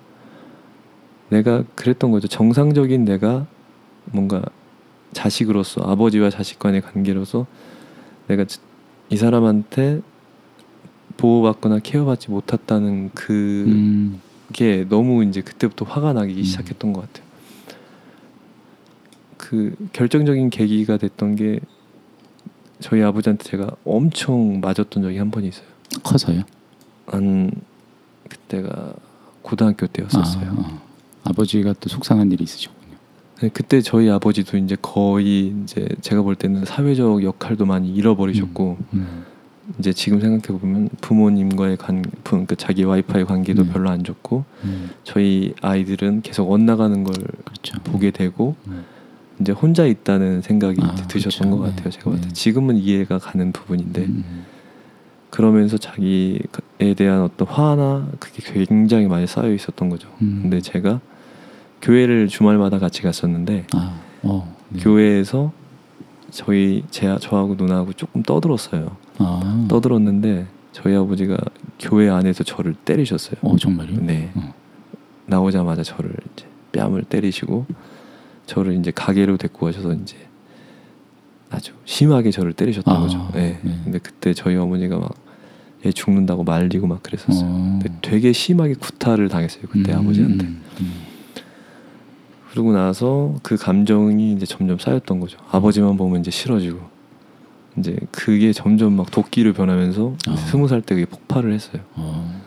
내가 그랬던 거죠. 정상적인 내가 뭔가 자식으로서 아버지와 자식 간의 관계로서 내가 이 사람한테 보호받거나 케어받지 못했다는 그게 음. 너무 이제 그때부터 화가 나기 음. 시작했던 것 같아요. 그 결정적인 계기가 됐던 게 저희 아버지한테 제가 엄청 맞았던 적이 한 번 있어요. 커서요. 한 그때가 고등학교 때였었어요. 아, 아. 아버지가 또 속상한 일이 있으셨군요. 네, 그때 저희 아버지도 이제 거의 이제 제가 볼 때는 사회적 역할도 많이 잃어버리셨고 음. 이제 지금 생각해 보면 부모님과의 관, 부- 그러니까 자기 와이프의 관계도 네. 별로 안 좋고 음. 저희 아이들은 계속 엇나가는 걸 그렇죠. 보게 되고 음. 이제 혼자 있다는 생각이 아, 드셨던 그렇죠. 것 같아요. 네. 제가 볼때 네. 지금은 이해가 가는 부분인데 음. 그러면서 자기에 대한 어떤 화나 그게 굉장히 많이 쌓여 있었던 거죠. 음. 근데 제가 교회를 주말마다 같이 갔었는데 아, 어. 네. 교회에서 저희 제 저하고 누나하고 조금 떠들었어요. 아, 떠들었는데 저희 아버지가 교회 안에서 저를 때리셨어요. 어 정말요? 네. 어. 나오자마자 저를 이제 뺨을 때리시고 저를 이제 가게로 데리고 가셔서 이제 아주 심하게 저를 때리셨던 아, 거죠. 네. 네. 근데 그때 저희 어머니가 막 얘 죽는다고 말리고 막 그랬었어요. 어. 근데 되게 심하게 구타를 당했어요 그때 음, 아버지한테. 음, 음. 그러고 나서 그 감정이 이제 점점 쌓였던 거죠. 아버지만 보면 이제 싫어지고 이제 그게 점점 막 도끼로 변하면서 아. 스무 살때 그게 폭발을 했어요. 어.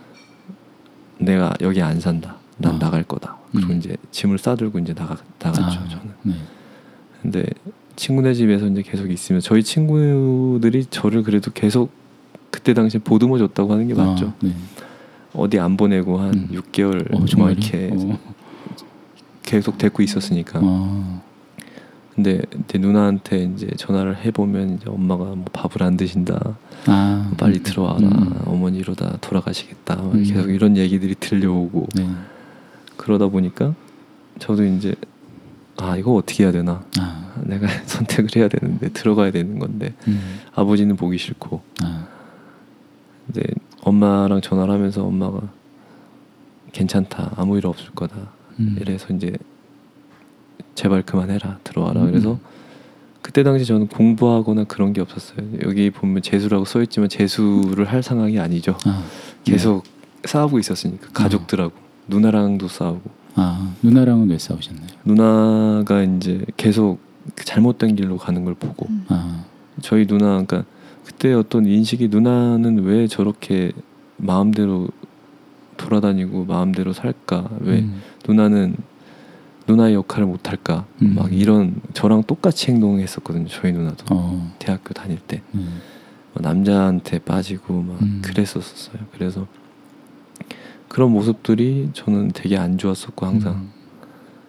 내가 여기 안 산다. 난 아. 나갈 거다. 그리고 음. 이제 짐을 싸들고 이제 나가 나갔죠. 아, 저는. 네. 근데 친구네 집에서 이제 계속 있으면 저희 친구들이 저를 그래도 계속 그때 당시에 보듬어 줬다고 하는 게 맞죠. 아, 네. 어디 안 보내고 한 음. 6개월 어, 뭐 정말요? 이렇게 어. 계속 데리고 있었으니까. 어. 근데 내 누나한테 이제 전화를 해보면 이제 엄마가 뭐 밥을 안 드신다, 아, 빨리 음, 들어와라, 음. 어머니 이러다 돌아가시겠다, 막 음. 계속 이런 얘기들이 들려오고 네. 그러다 보니까 저도 이제 아 이거 어떻게 해야 되나, 아, 내가 선택을 해야 되는데 들어가야 되는 건데 음. 아버지는 보기 싫고 아, 이제 엄마랑 전화를 하면서 엄마가 괜찮다, 아무 일 없을 거다, 음. 이래서 이제 제발 그만해라 들어와라. 음. 그래서 그때 당시 저는 공부하거나 그런 게 없었어요. 여기 보면 재수라고 써 있지만 재수를 할 상황이 아니죠. 아, 계속 싸우고 있었으니까 가족들하고. 누나랑도 싸우고. 아, 누나랑은 왜 싸우셨나요? 누나가 이제 계속 그 잘못된 길로 가는 걸 보고. 음. 아, 저희 누나 그러니까 그때 어떤 인식이 누나는 왜 저렇게 마음대로 돌아다니고 마음대로 살까? 왜 음. 누나는 누나의 역할을 못할까 음. 막 이런 저랑 똑같이 행동했었거든요 저희 누나도 어, 대학교 다닐 때 음. 뭐 남자한테 빠지고 막 음. 그랬었어요 그래서 그런 모습들이 저는 되게 안 좋았었고 항상 음.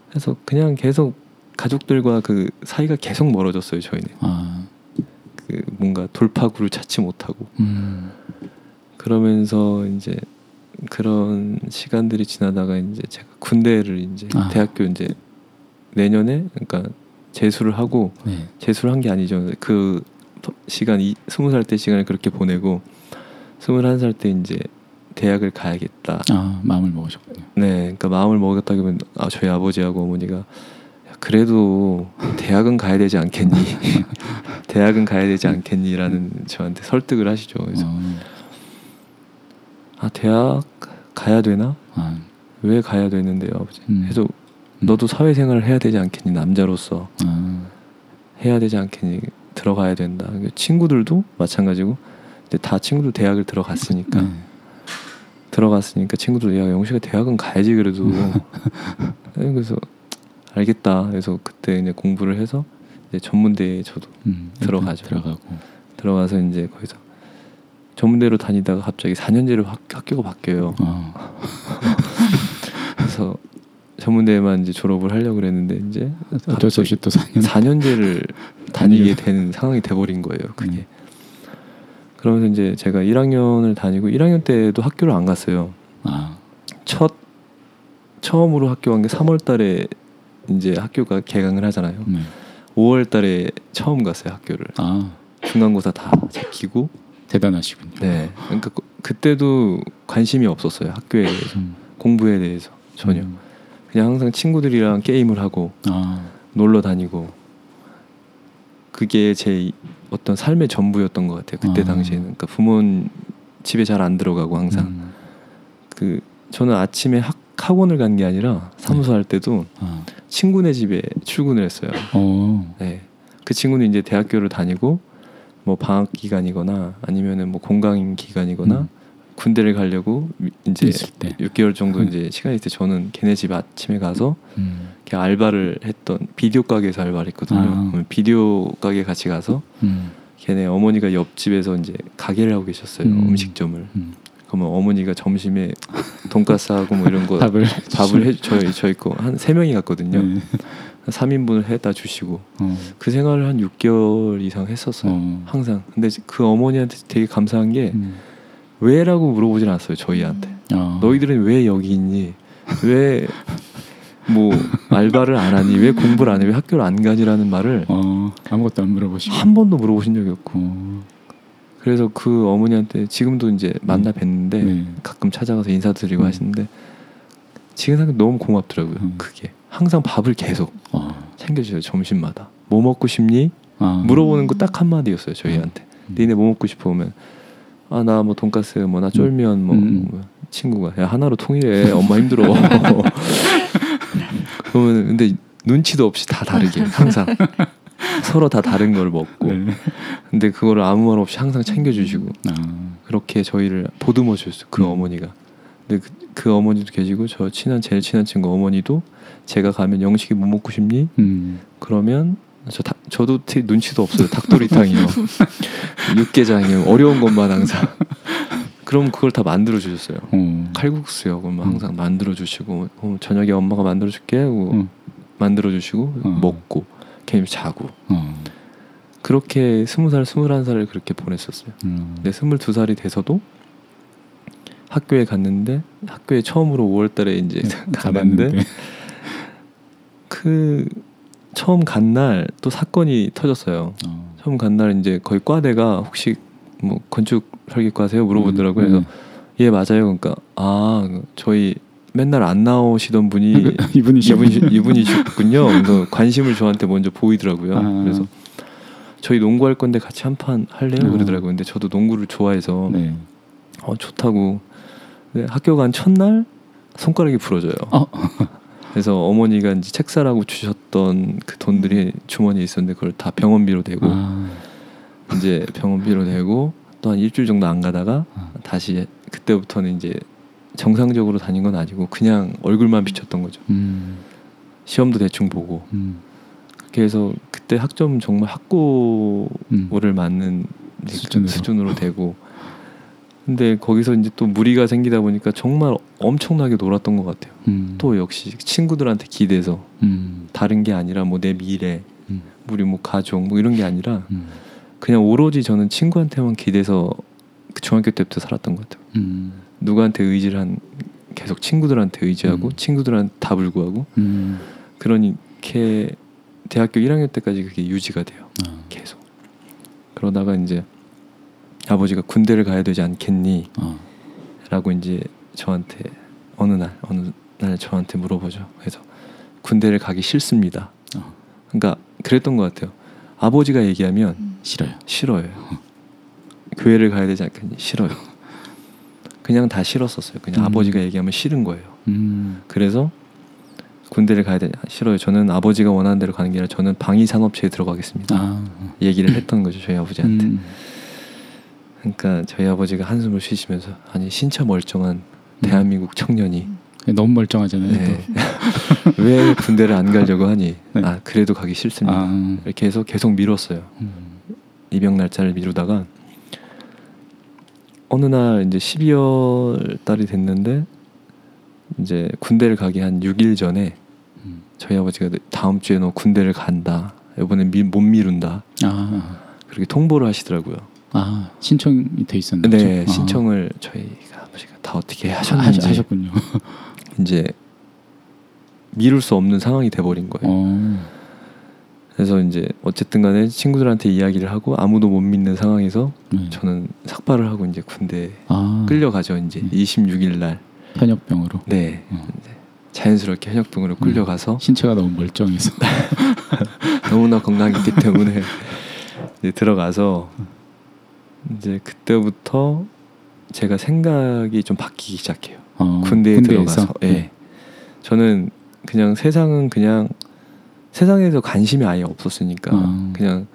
그래서 그냥 계속 가족들과 그 사이가 계속 멀어졌어요 저희는 아, 그 뭔가 돌파구를 찾지 못하고 음. 그러면서 이제 그런 시간들이 지나다가 이제 제가 군대를 이제 아. 대학교 이제 내년에 그러니까 재수를 하고 네. 재수를 한 게 아니죠. 그 시간 이 스무 살 때 시간을 그렇게 보내고 스물한 살 때 이제 대학을 가야겠다. 아 마음을 먹으셨군요. 네, 그러니까 마음을 먹었다기보면 아 저희 아버지하고 어머니가 야, 그래도 대학은 가야 되지 않겠니? 대학은 가야 되지 않겠니라는 저한테 설득을 하시죠. 그래서 어, 아 대학 가야 되나? 아, 왜 가야 되는데요, 아버지? 음. 그래서 너도 사회생활을 해야 되지 않겠니? 남자로서 아, 해야 되지 않겠니? 들어가야 된다. 친구들도 마찬가지고 이제 다 친구들 대학을 들어갔으니까 네. 들어갔으니까 친구들 야 영식아 대학은 가야지 그래도 네, 그래서 알겠다. 그래서 그때 이제 공부를 해서 이제 전문대에 저도 음, 들어가죠. 들어가고. 들어가서 이제 거기서 전문대로 다니다가 갑자기 4년제로 학, 학교가 바뀌어요. 어, 그래서 전문대만 이제 졸업을 하려고 그랬는데 이제 어쩔 수 없이 또 4년. 4년 제를 다니게 되는 상황이 돼버린 거예요. 그게. 음. 그러면서 이제 제가 1학년을 다니고 1학년 때도 학교를 안 갔어요. 아, 첫 처음으로 학교 간 게 3월달에 이제 학교가 개강을 하잖아요. 네. 5월달에 처음 갔어요 학교를. 아 중간고사 다 제끼고. 대단하시군요. 네. 그러니까 그- 그때도 관심이 없었어요 학교에 대해서 음, 공부에 대해서 전혀. 음. 그냥 항상 친구들이랑 게임을 하고 아, 놀러 다니고 그게 제 이- 어떤 삶의 전부였던 것 같아요 그때 아. 당시에는 그러니까 부모 집에 잘 안 들어가고 항상 음, 그 저는 아침에 학, 학원을 간 게 아니라 사무소 할 때도 아, 친구네 집에 출근을 했어요 어, 네. 그 친구는 이제 대학교를 다니고 뭐 방학 기간이거나 아니면은 뭐 공강 기간이거나 음. 군대를 가려고 미- 이제 있을 때. 6개월 정도 음. 이제 시간이 있을 때 저는 걔네 집 아침에 가서 음, 이렇게 알바를 했던 비디오 가게에서 알바를 했거든요. 아. 비디오 가게 같이 가서 음, 걔네 어머니가 옆집에서 이제 가게를 하고 계셨어요. 음. 음. 식점을 음. 그러면 어머니가 점심에 돈가스하고 뭐 이런 거 밥을 밥을 해 저희 저희 거 한 세 명이 갔거든요. 네. 한 3인분을 해다 주시고 어, 그 생활을 한 6개월 이상 했었어요. 어. 항상. 근데 그 어머니한테 되게 감사한 게 음. 왜라고 물어보진 않았어요. 저희한테. 어. 너희들은 왜 여기 있니? 왜 뭐 알바를 안 하니? 왜 공부를 안 해? 왜 학교를 안 가지라는 말을 어, 아무것도 안 물어보시고. 한 번도 물어보신 적이 없고 어, 그래서 그 어머니한테 지금도 이제 만나 뵀는데 네. 가끔 찾아가서 인사드리고 음. 하시는데 지금 생각 너무 고맙더라고요. 음. 그게 항상 밥을 계속 어, 챙겨주세요 점심마다. 뭐 먹고 싶니? 아, 물어보는 거 딱 한마디였어요 저희한테. 음. 니네 뭐 먹고 싶어 오면 아 나 뭐 돈가스 뭐 나 쫄면 뭐, 음. 뭐 친구가 야 하나로 통일해 엄마 힘들어 그러면 근데 눈치도 없이 다 다르게 항상 서로 다 다른 걸 먹고 네. 근데 그거를 아무 말 없이 항상 챙겨주시고 아, 그렇게 저희를 보듬어 주셨어요 그 음. 어머니가 근데 그, 그 어머니도 계시고 저 친한 제일 친한 친구 어머니도 제가 가면 영식이 뭐 먹고 싶니 음, 그러면 저 다, 저도 티- 눈치도 없어요. 닭도리탕이요, 육개장이요, 어려운 것만 항상. 그럼 그걸 다 만들어 주셨어요. 어, 칼국수요, 그러면 음. 항상 만들어 주시고 어, 저녁에 엄마가 만들어 줄게 하고 음. 만들어 주시고 어. 먹고 걔는 자고 어, 그렇게 스무 살, 스물한 살을 그렇게 보냈었어요. 음. 근데 스물두 살이 돼서도 학교에 갔는데 학교에 처음으로 5월달에 이제 가는데 가봤는데. 그 처음 간 날 또 사건이 터졌어요. 어. 처음 간 날 이제 거의 과대가 혹시 뭐 건축 설계과세요 물어보더라고요. 음, 그래서 예 맞아요. 그러니까 아 저희 맨날 안 나오시던 분이 그 이분이시 이분이 이분이셨군요. 그래서 관심을 저한테 먼저 보이더라고요. 아. 그래서 저희 농구할 건데 같이 한 판 할래요? 어. 그러더라고요. 근데 저도 농구를 좋아해서 네. 어 좋다고. 근데 학교 간 첫날 손가락이 부러져요. 어. 그래서 어머니가 이제 책 사라고 주셨던 그 돈들이 주머니에 있었는데 그걸 다 병원비로 대고 아, 이제 병원비로 내고 또 한 일주일 정도 안 가다가 아. 다시 그때부터는 이제 정상적으로 다닌 건 아니고 그냥 얼굴만 비쳤던 거죠. 음, 시험도 대충 보고 음, 그렇게 해서 그때 학점 정말 학고를 음. 맞는 수준으로. 수준으로 되고 근데 거기서 이제 또 무리가 생기다 보니까 정말 엄청나게 놀았던 것 같아요. 음, 또 역시 친구들한테 기대서 음, 다른 게 아니라 뭐 내 미래, 음, 우리 뭐 가족 뭐 이런 게 아니라 음, 그냥 오로지 저는 친구한테만 기대서 그 중학교 때부터 살았던 것 같아요. 음. 누구한테 의지를 한 계속 친구들한테 의지하고 음. 친구들한테 답을 구하고 음. 그러니까 대학교 1학년 때까지 그게 유지가 돼요. 아. 계속. 그러다가 이제 아버지가 군대를 가야 되지 않겠니? 어. 라고 이제 저한테 어느 날 어느 날 저한테 물어보죠. 그래서 군대를 가기 싫습니다. 어. 그러니까 그랬던 것 같아요. 아버지가 얘기하면 싫어요. 싫어요. 교회를 가야 되지 않겠니? 싫어요. 그냥 다 싫었었어요. 그냥 음. 아버지가 얘기하면 싫은 거예요. 음. 그래서 군대를 가야 되냐? 싫어요. 저는 아버지가 원하는 대로 가는 게 아니라 저는 방위 산업체에 들어가겠습니다. 아. 얘기를 했던 거죠 저희 아버지한테. 음. 그러니까 저희 아버지가 한숨을 쉬시면서 아니 신차 멀쩡한 대한민국 청년이 너무 멀쩡하잖아요. 네. 또. 왜 군대를 안 가려고 하니? 네. 아 그래도 가기 싫습니다. 아. 이렇게 해서 계속 미뤘어요. 음. 입영 날짜를 미루다가 어느 날 이제 12월 달이 됐는데 이제 군대를 가기 한 6일 전에 음. 저희 아버지가 다음 주에 너 군대를 간다. 이번엔 미, 못 미룬다. 아. 그렇게 통보를 하시더라고요. 아 신청이 돼 있었나요? 네, 아. 신청을 저희가 아버지가 다 어떻게 하- 하셨는지 하셨군요. 이제 미룰 수 없는 상황이 돼버린 거예요. 어. 그래서 이제 어쨌든 간에 친구들한테 이야기를 하고 아무도 못 믿는 상황에서 네. 저는 삭발을 하고 이제 군대 아. 끌려가죠. 이제 음. 26일 날. 현역병으로. 네. 어. 자연스럽게 현역병으로 끌려가서 신체가 너무 멀쩡해서. 너무나 건강했기 때문에 이제 들어가서 이제 그때부터 제가 생각이 좀 바뀌기 시작해요. 어, 군대에 군대에서? 들어가서. 예. 네. 저는 그냥 세상은 그냥 세상에서 관심이 아예 없었으니까 아. 그냥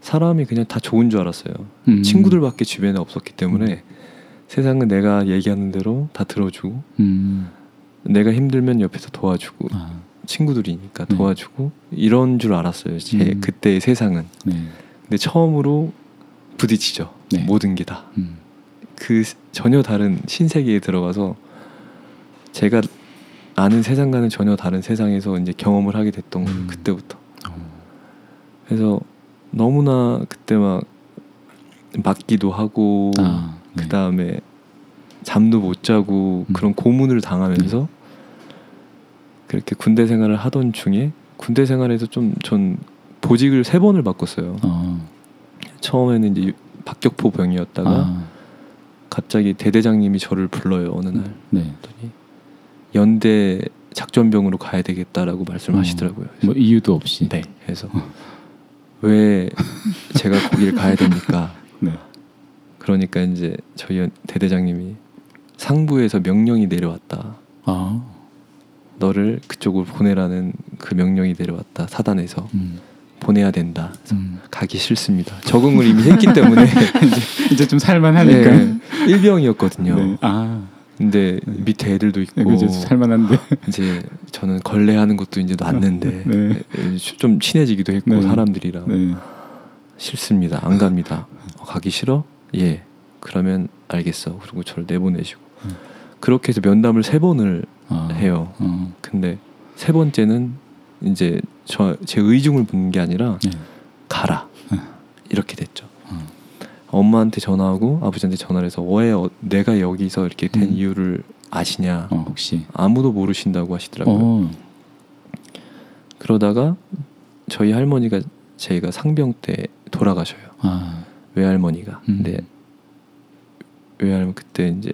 사람이 그냥 다 좋은 줄 알았어요. 음. 친구들밖에 주변에 없었기 때문에 세상은 내가 얘기하는 대로 다 들어주고 음. 내가 힘들면 옆에서 도와주고 아. 친구들이니까 네. 도와주고 이런 줄 알았어요. 제 음. 그때의 세상은. 네. 근데 처음으로 부딪히죠. 네. 모든 게 다. 음. 그 전혀 다른 신세계에 들어가서 제가 아는 세상과는 전혀 다른 세상에서 이제 경험을 하게 됐던 거예요. 음. 그때부터. 어. 그래서 너무나 그때 막 맞기도 하고 아. 네. 그 다음에 잠도 못 자고 음. 그런 고문을 당하면서 그렇게 군대 생활을 하던 중에 군대 생활에서 좀 전 보직을 세 번을 바꿨어요. 어. 처음에는 이제 유- 박격포 병이었다가 아. 갑자기 대대장님이 저를 불러요 어느 날. 네. 그랬더니 연대 작전병으로 가야 되겠다라고 말씀하시더라고요. 그래서 뭐 이유도 없이. 네. 그래서 왜 제가 거기를 가야 됩니까? 네. 그러니까 이제 저희 연- 대대장님이 상부에서 명령이 내려왔다. 아. 너를 그쪽으로 보내라는 그 명령이 내려왔다. 사단에서 음. 보내야 된다. 음. 가기 싫습니다. 적응을 이미 했기 때문에 이제 좀 살만하니까. 네, 일병이었거든요. 네. 아. 근데 네. 밑에 애들도 있고 네. 살만한데. 이제 저는 걸레하는 것도 이제 놨는데 네. 좀 친해지기도 했고 네. 사람들이랑 네. 싫습니다. 안 갑니다. 어, 가기 싫어? 예. 그러면 알겠어. 그리고 저를 내보내시고 음. 그렇게 해서 면담을 세 번을 아. 해요. 어. 근데 세 번째는 이제 저 제 의중을 묻는 게 아니라 네. 가라 네. 이렇게 됐죠. 어. 엄마한테 전화하고 아버지한테 전화를 해서 왜 어, 내가 여기서 이렇게 된 음. 이유를 아시냐? 어, 혹시. 아무도 모르신다고 하시더라고요. 어. 그러다가 저희 할머니가 제가 상병 때 돌아가셔요. 아. 외할머니가. 음. 근데 외할머니 그때 이제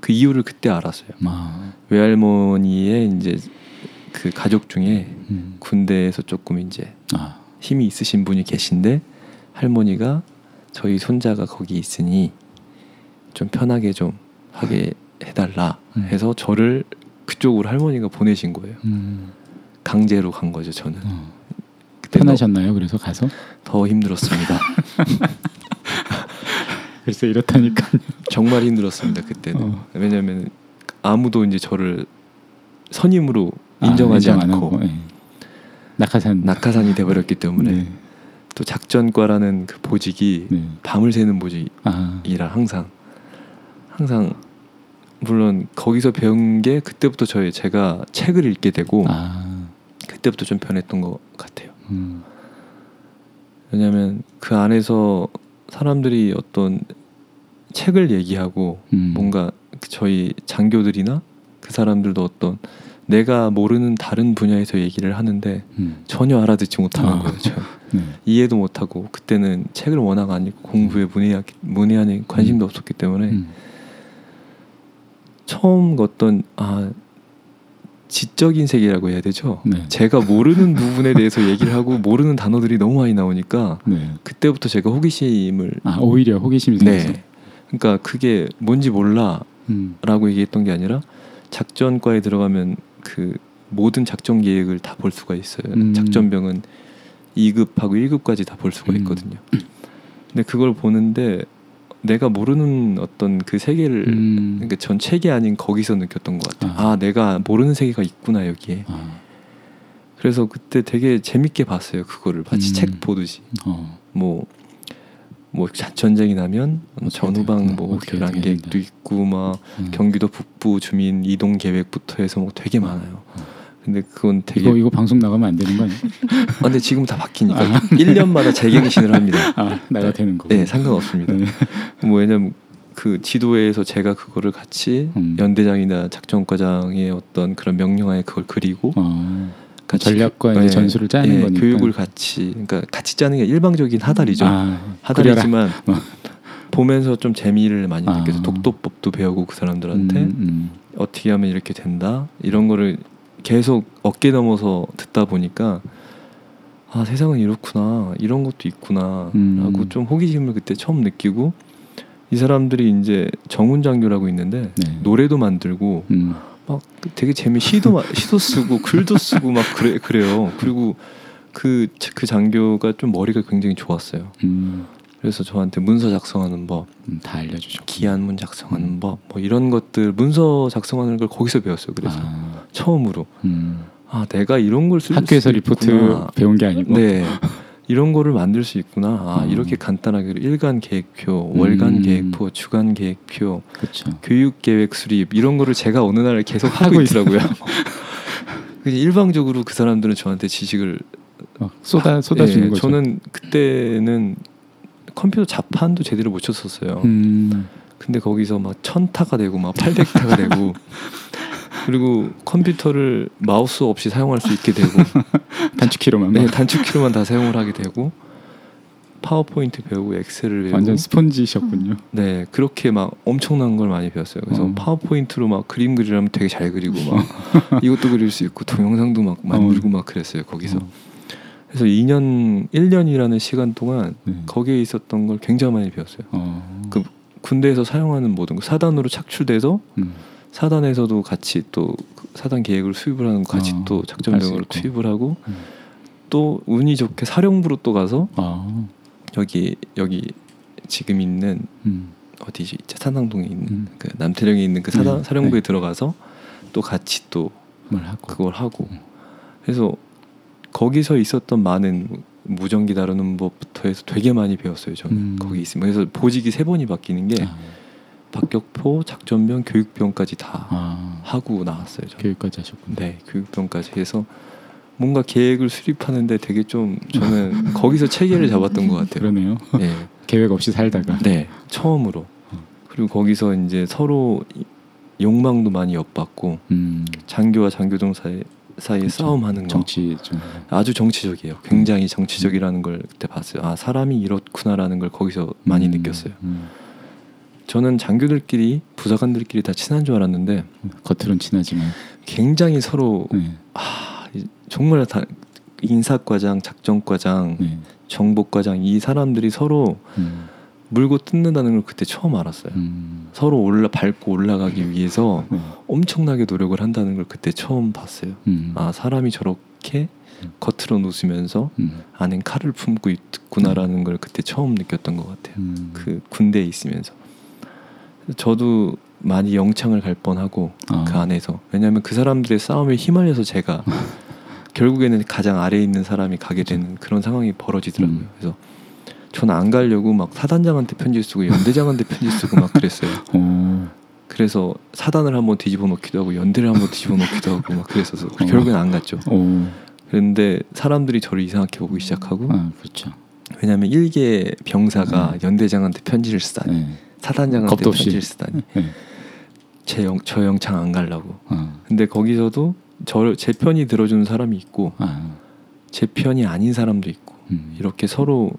그 이유를 그때 알았어요. 아. 외할머니의 이제 그 가족 중에 음. 군대에서 조금 이제 아. 힘이 있으신 분이 계신데 할머니가 저희 손자가 거기 있으니 좀 편하게 좀 하게 해달라 음. 해서 저를 그쪽으로 할머니가 보내신 거예요. 음. 강제로 간 거죠 저는. 어. 편하셨나요? 그래서 가서? 더 힘들었습니다. 글쎄 이렇다니까. 정말 힘들었습니다 그때는. 어. 왜냐하면 아무도 이제 저를 선임으로 아, 인정하지 인정 안 않고 예. 낙하산. 낙하산이 돼버렸기 때문에 네. 또 작전과라는 그 보직이 네. 밤을 새는 보직이라 아. 항상 항상 물론 거기서 배운 게 그때부터 저희 제가 책을 읽게 되고 아. 그때부터 좀 변했던 것 같아요. 음. 왜냐하면 그 안에서 사람들이 어떤 책을 얘기하고 음. 뭔가 그 저희 장교들이나 그 사람들도 어떤 내가 모르는 다른 분야에서 얘기를 하는데 음. 전혀 알아듣지 못하는 아. 거예요. 저. 네. 이해도 못하고 그때는 책을 워낙 안 읽고 공부에 문의 문의안에 관심도 없었기 때문에 음. 처음 어떤 아 지적인 세계라고 해야 되죠. 네. 제가 모르는 부분에 대해서 얘기를 하고 모르는 단어들이 너무 많이 나오니까 네. 그때부터 제가 호기심을 아 오히려 호기심이. 네. 그러니까 그게 뭔지 몰라라고 음. 얘기했던 게 아니라 작전과에 들어가면 그 모든 작전 계획을 다 볼 수가 있어요. 음. 작전병은 2급하고 1급까지 다 볼 수가 음. 있거든요. 근데 그걸 보는데 내가 모르는 어떤 그 세계를 음. 그러니까 전 책이 아닌 거기서 느꼈던 것 같아요. 아. 아, 내가 모르는 세계가 있구나 여기에. 아. 그래서 그때 되게 재밌게 봤어요. 그거를 마치 음. 책 보듯이. 어. 뭐, 뭐 자- 전쟁이 나면 전후방 돼? 뭐 교란 계획도. 있고 막 음. 경기도 북부 주민 이동 계획부터 해서 뭐 되게 많아요. 근데 그건 되게 이거 이거 방송 나가면 안 되는 거 아니야? 아, 근데 지금 다 바뀌니까 1년마다 재갱신을 합니다. 아 나가 되는 거. 네, 상관없습니다. 네. 뭐 왜냐면 그 지도회에서 제가 그거를 같이 음. 연대장이나 작전과장의 어떤 그런 명령하에 그걸 그리고 어. 전략과 그- 이제 예, 전술을 짜는 예, 거니까. 교육을 같이 그러니까 같이 짜는 게 일방적인 하달이죠. 아, 하달이지만 어. 보면서 좀 재미를 많이 아. 느껴서 독도법도 배우고 그 사람들한테 음, 음. 어떻게 하면 이렇게 된다 이런 거를 계속 어깨 넘어서 듣다 보니까 아 세상은 이렇구나 이런 것도 있구나라고 음. 좀 호기심을 그때 처음 느끼고 이 사람들이 이제 정훈 장교라고 있는데 네. 노래도 만들고 음. 막 되게 재미 시도 마- 시도 쓰고 글도 쓰고 막 그래 그래요 그리고 그그 장교가 좀 머리가 굉장히 좋았어요 음. 그래서 저한테 문서 작성하는 법 음, 다 알려주죠. 기한문 작성하는 음. 법 뭐 이런 것들 문서 작성하는 걸 거기서 배웠어요 그래서 아, 처음으로 음. 아 내가 이런 걸 쓸 학교에서 수 리포트. 배운 게 아니고. 네 이런 거를 만들 수 있구나 아 음. 이렇게 간단하게 일간 계획표 월간 음. 계획표 주간 계획표 그렇죠. 교육 계획 수립 이런 거를 제가 어느 날 계속 하고. 있더라고요 그냥 일방적으로 그 사람들은 저한테 지식을 막 쏟아 쏟아주는 예, 거죠. 저는 그때는 컴퓨터 자판도 제대로 못 쳤었어요 음. 근데 거기서 막 천타가 되고 막 800타가 되고 그리고 컴퓨터를 마우스 없이 사용할 수 있게 되고 단축 키로만 네, 막 단축 키로만 다 사용을 하게 되고 파워포인트 배우고 엑셀을 배우고 완전 스폰지셨군요. 네 그렇게 막 엄청난 걸 많이 배웠어요. 그래서 어. 파워포인트로 막 그림 그리려면 되게 잘 그리고 막 이것도 그릴 수 있고 동영상도 막 만들고 막 그랬어요 거기서. 어. 그래서 2년 1년이라는 시간 동안 네. 거기에 있었던 걸 굉장히 많이 배웠어요. 어. 그 군대에서 사용하는 모든 거 사단으로 착출돼서 음. 사단에서도 같이 또그 사단 계획을 수립을 하는 거 같이 어, 또 작전병으로. 투입을 하고 음. 또 운이 좋게 사령부로 또 가서 아. 여기 여기 지금 있는 음. 어디지 사당동에 있는 음. 그 남태령에 있는 그 사당 네, 사령부에 네. 들어가서 또 같이 또뭘 하고. 그걸 하고 음. 그래서 거기서 있었던 많은 무전기 다루는 법부터 해서 되게 많이 배웠어요 저는 음. 거기 있으면 그래서 보직이 세 번이 바뀌는 게 아. 박격포 작전병 교육병까지 다 아. 하고 나왔어요 저는 교육까지 하셨군요. 네 교육병까지 해서 뭔가 계획을 수립하는데 되게 좀 저는 거기서 체계를 잡았던 것 같아요 그러네요. 네. 계획 없이 살다가. 네 처음으로 음. 그리고 거기서 이제 서로 이- 욕망도 많이 엿봤고 음. 장교와 장교동 사이 사이에 그렇죠. 싸움하는 거 정치 좀. 아주 정치적이에요. 굉장히 정치적이라는 걸 그때 봤어요. 아 사람이 이렇구나라는 걸 거기서 많이 음. 느꼈어요. 음. 저는 장교들끼리 부사관들끼리 다 친한 줄 알았는데 겉으론 친하지만. 굉장히 서로 네. 아 이- 정말 다 인사과장, 작전과장, 네. 정보과장 이 사람들이 서로 음. 물고 뜯는다는 걸 그때 처음 알았어요. 음. 서로 올라 밟고 올라가기 위해서 네. 엄청나게 노력을 한다는 걸 그때 처음 봤어요. 음. 아 사람이 저렇게 음. 겉으로 웃으면서 음. 안엔 칼을 품고 있구나라는 걸 그때 처음 느꼈던 것 같아요. 음. 그 군대에 있으면서 저도 많이 영창을 갈 뻔하고 아. 그 안에서 왜냐하면 그 사람들의 싸움에 휘말려서 제가 결국에는 가장 아래에 있는 사람이 가게 되는 그런 상황이 벌어지더라고요. 음. 그래서 저는 안 가려고 막 사단장한테 편지 쓰고 연대장한테 편지 쓰고 막 그랬어요. 어. 그래서 사단을 한번 뒤집어 놓기도 하고 연대를 한번 뒤집어 놓기도 하고 막 그랬어서 어. 결국엔 안 갔죠. 오. 그런데 사람들이 저를 이상하게 보기 시작하고 아 그렇죠. 왜냐하면 일개 병사가 네. 연대장한테 편지를 쓰다니 네. 사단장한테 겁도 없이. 편지를 쓰다니 네. 제 영, 저 영창 안 가려고 어. 근데 거기서도 저 제 편이 들어주는 사람이 있고 아. 제 편이 아닌 사람도 있고 음. 이렇게 서로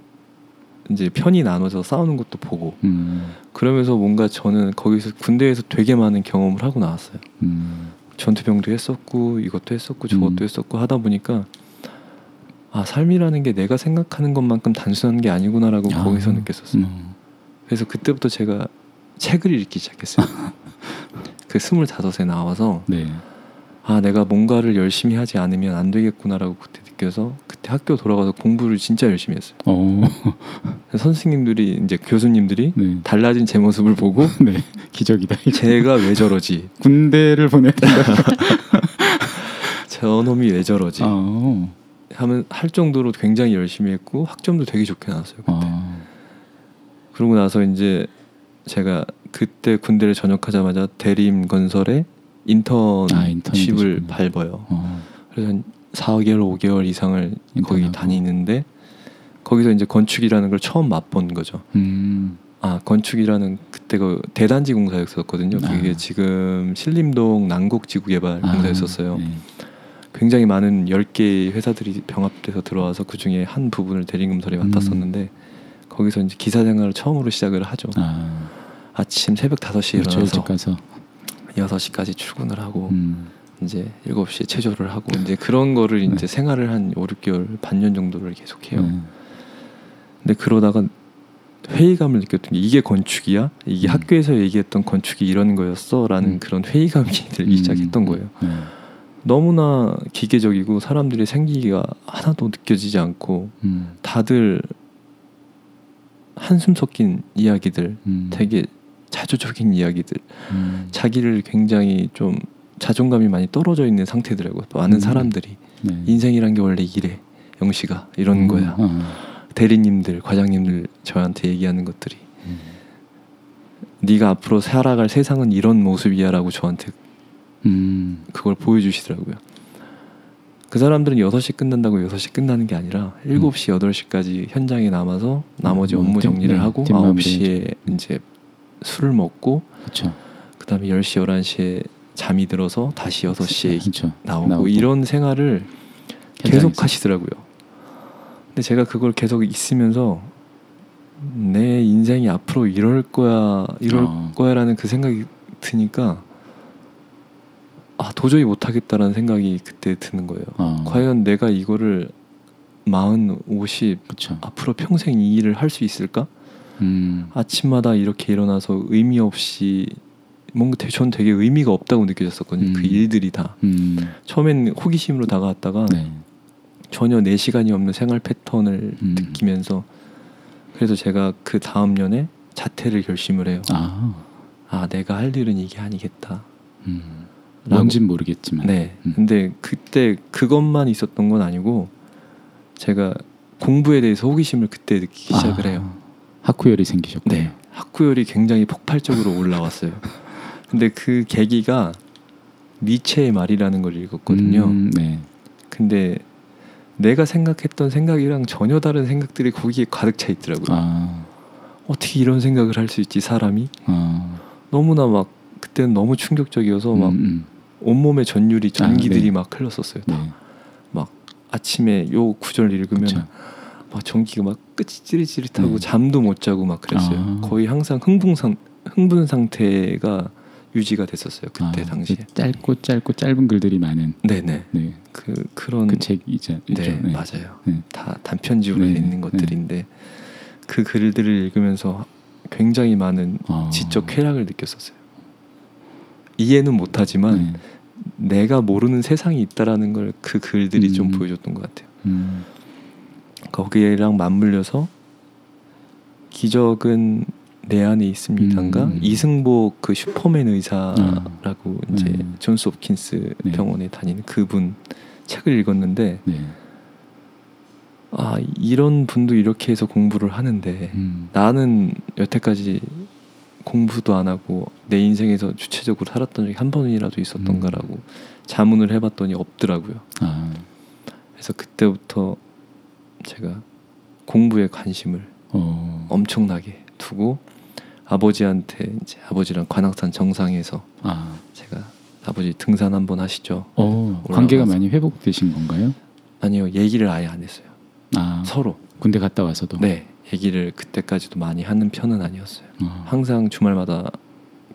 이제 편이 나눠서 싸우는 것도 보고 음. 그러면서 뭔가 저는 거기서 군대에서 되게 많은 경험을 하고 나왔어요. 음. 전투병도 했었고 이것도 했었고 저것도 음. 했었고 하다 보니까 아 삶이라는 게 내가 생각하는 것만큼 단순한 게 아니구나라고 아. 거기서 느꼈었어요. 음. 그래서 그때부터 제가 책을 읽기 시작했어요. 그 스물다섯에 나와서 네. 아 내가 뭔가를 열심히 하지 않으면 안 되겠구나라고 그때 느껴서 그때 학교 돌아가서 공부를 진짜 열심히 했어요. 어. 선생님들이 이제 교수님들이 네. 달라진 제 모습을 보고 네. 기적이다. 이거. 제가 왜 저러지? 군대를 된다. 저놈이 왜 저러지? 어. 하면 할 정도로 굉장히 열심히 했고 학점도 되게 좋게 나왔어요. 그때. 어. 그러고 나서 이제 제가 그때 군대를 전역하자마자 대림 건설에 인턴십을 아. 밟아요. 어. 그래서 한 4개월, 5개월 이상을 거기 인턴하고. 다니는데 거기서 이제 건축이라는 걸 처음 맛본 거죠. 음. 아 건축이라는 그때 그 대단지 공사였었거든요. 그게 아. 지금 신림동 난곡지구개발 아, 공사였었어요. 네. 굉장히 많은 10개의 회사들이 병합돼서 들어와서 그 중에 한 부분을 대림건설이 음. 맡았었는데 거기서 이제 기사 생활을 처음으로 시작을 하죠. 아. 아침 새벽 5시에 그렇죠. 일찍 일어나서 가서. 6시까지 출근을 하고 음. 이제 7시에 체조를 하고 이제 그런 거를 네. 이제 생활을 한 5, 6개월 반년 정도를 계속해요. 네. 근데 그러다가 회의감을 느꼈던 게 이게 건축이야? 이게 음. 학교에서 얘기했던 건축이 이런 거였어라는 음. 그런 회의감이 들기 음. 시작했던 거예요. 네. 너무나 기계적이고 사람들의 생기가 하나도 느껴지지 않고 음. 다들 한숨 섞인 이야기들, 음. 되게 자조적인 이야기들, 음. 자기를 굉장히 좀 자존감이 많이 떨어져 있는 상태더라고요. 많은 음. 사람들이 네. 인생이란 게 원래 이래, 영시가 이런 음. 거야. 어. 대리님들, 과장님들 저한테 얘기하는 것들이 음. 네가 앞으로 살아갈 세상은 이런 모습이야라고 저한테 음. 그걸 보여주시더라고요. 그 사람들은 6시 끝난다고 6시 끝나는 게 아니라 7시, 8시까지 현장에 남아서 나머지 음, 업무 뒷- 정리를 네, 하고 뒷마무리 9시에 이제 술을 먹고 그렇죠. 그다음에 10시, 11시에 잠이 들어서 다시 6시에 그렇죠. 나오고, 나오고. 이런 생활을. 계속 하시더라고요. 근데 제가 그걸 계속 있으면서 내 인생이 앞으로 이럴 거야, 이럴 어. 거야라는 그 생각이 드니까 아 도저히 못하겠다라는 생각이 그때 드는 거예요. 어. 과연 내가 이거를 마흔, 오십. 앞으로 평생 이 일을 할 수 있을까? 음. 아침마다 이렇게 일어나서 의미 없이 뭔가 되- 전 되게 의미가 없다고 느껴졌었거든요. 그 음. 일들이 다 음. 처음엔 호기심으로 다가왔다가 네. 전혀 내 시간이 없는 생활 패턴을 음. 느끼면서 그래서 제가 그 다음 년에 자퇴를 결심을 해요. 아. 아 내가 할 일은 이게 아니겠다. 음. 뭔진 모르겠지만. 네. 음. 근데 그때 그것만 있었던 건 아니고 제가 공부에 대해서 호기심을 그때 느끼기 아, 시작을 해요. 학구열이 생기셨고. 네. 학구열이 굉장히 폭발적으로 올라왔어요. 근데 그 계기가 니체의 말이라는 걸 읽었거든요. 음, 네. 근데 내가 생각했던 생각이랑 전혀 다른 생각들이 거기에 가득 차 있더라고요. 아. 어떻게 이런 생각을 할 수 있지 사람이? 아. 너무나 막 그때는 너무 충격적이어서 막 음, 음. 온몸에 전율이 전기들이 네. 막 흘렀었어요. 네. 막 아침에 요 구절 읽으면 그렇죠. 막 전기가 막 끝이 찌릿찌릿하고 네. 잠도 못 자고 막 그랬어요. 아. 거의 항상 흥분 상 흥분 상태가 유지가 됐었어요. 그때 아, 당시에. 그 짧고 짧고 짧은 글들이 많은 네네. 네. 그 그런 그 책이죠. 네, 맞아요. 네. 다 단편집으로 네, 있는 것들인데 그 글들을 읽으면서 굉장히 많은 어. 지적 쾌락을 느꼈었어요. 이해는 못하지만 네. 내가 모르는 세상이 있다라는 걸 그 글들이 좀 음. 보여줬던 것 같아요. 음. 거기에랑 맞물려서 기적은 내 안에 있습니다인가 음. 이승복 그 슈퍼맨 의사라고 이제 네. 존스 홉킨스 네. 병원에 다니는 그분 책을 읽었는데 네. 아 이런 분도 이렇게 해서 공부를 하는데 음. 나는 여태까지 공부도 안 하고 내 인생에서 주체적으로 살았던 적이 한 번이라도 있었던가라고 자문을 해봤더니 없더라고요. 아. 그래서 그때부터 제가 공부에 관심을 어. 엄청나게 두고 아버지한테 이제 아버지랑 관악산 정상에서 아. 제가 아버지 등산 한번 하시죠. 어. 관계가 많이 회복되신 건가요? 아니요 얘기를 아예 안 했어요. 아. 서로 군대 갔다 와서도. 네 얘기를 그때까지도 많이 하는 편은 아니었어요. 어. 항상 주말마다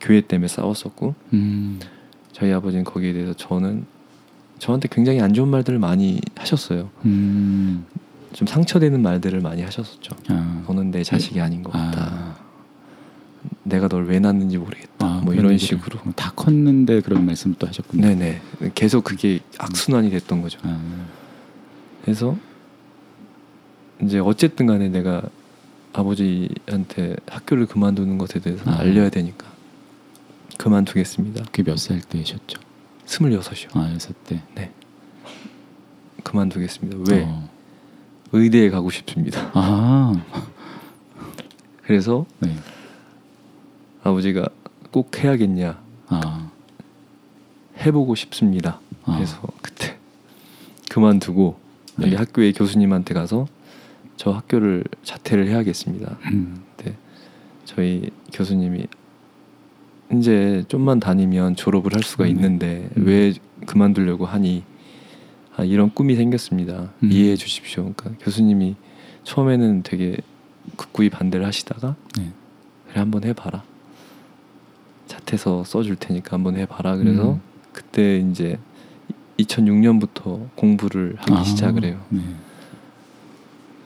교회 때문에 싸웠었고 음. 저희 아버지는 거기에 대해서 저는 저한테 굉장히 안 좋은 말들을 많이 하셨어요. 음. 좀 상처되는 말들을 많이 하셨었죠. 아. 너는 내 자식이 아닌 것 같다. 아. 내가 널 왜 낳는지 모르겠다. 아, 뭐 이런. 식으로. 어, 다 컸는데 그런 말씀을 또 하셨군요. 네네. 계속 그게 악순환이 됐던 거죠. 아. 그래서 이제 어쨌든 간에 내가 아버지한테 학교를 그만두는 것에 대해서 아. 알려야 되니까 그만두겠습니다. 그게 몇 살 때셨죠? 스물여섯이요. 아, 여섯 때. 그만두겠습니다. 왜? 어. 의대에 가고 싶습니다. 아. 그래서 네. 아버지가 꼭 해야겠냐 아. 해보고 싶습니다. 아. 그래서 그때 그만두고 여기 네. 학교의 교수님한테 가서 저 학교를 자퇴를 해야겠습니다. 음. 저희 교수님이 이제 좀만 다니면 졸업을 할 수가 음. 있는데 음. 왜 그만두려고 하니 아, 이런 꿈이 생겼습니다. 음. 이해해 주십시오. 그러니까 교수님이 처음에는 되게 극구히 반대를 하시다가 네. 그래 한번 해봐라. 자퇴서 써줄 테니까 한번 해봐라. 그래서 음. 그때 이제 2006년부터 공부를 하기 아. 시작을 해요. 네.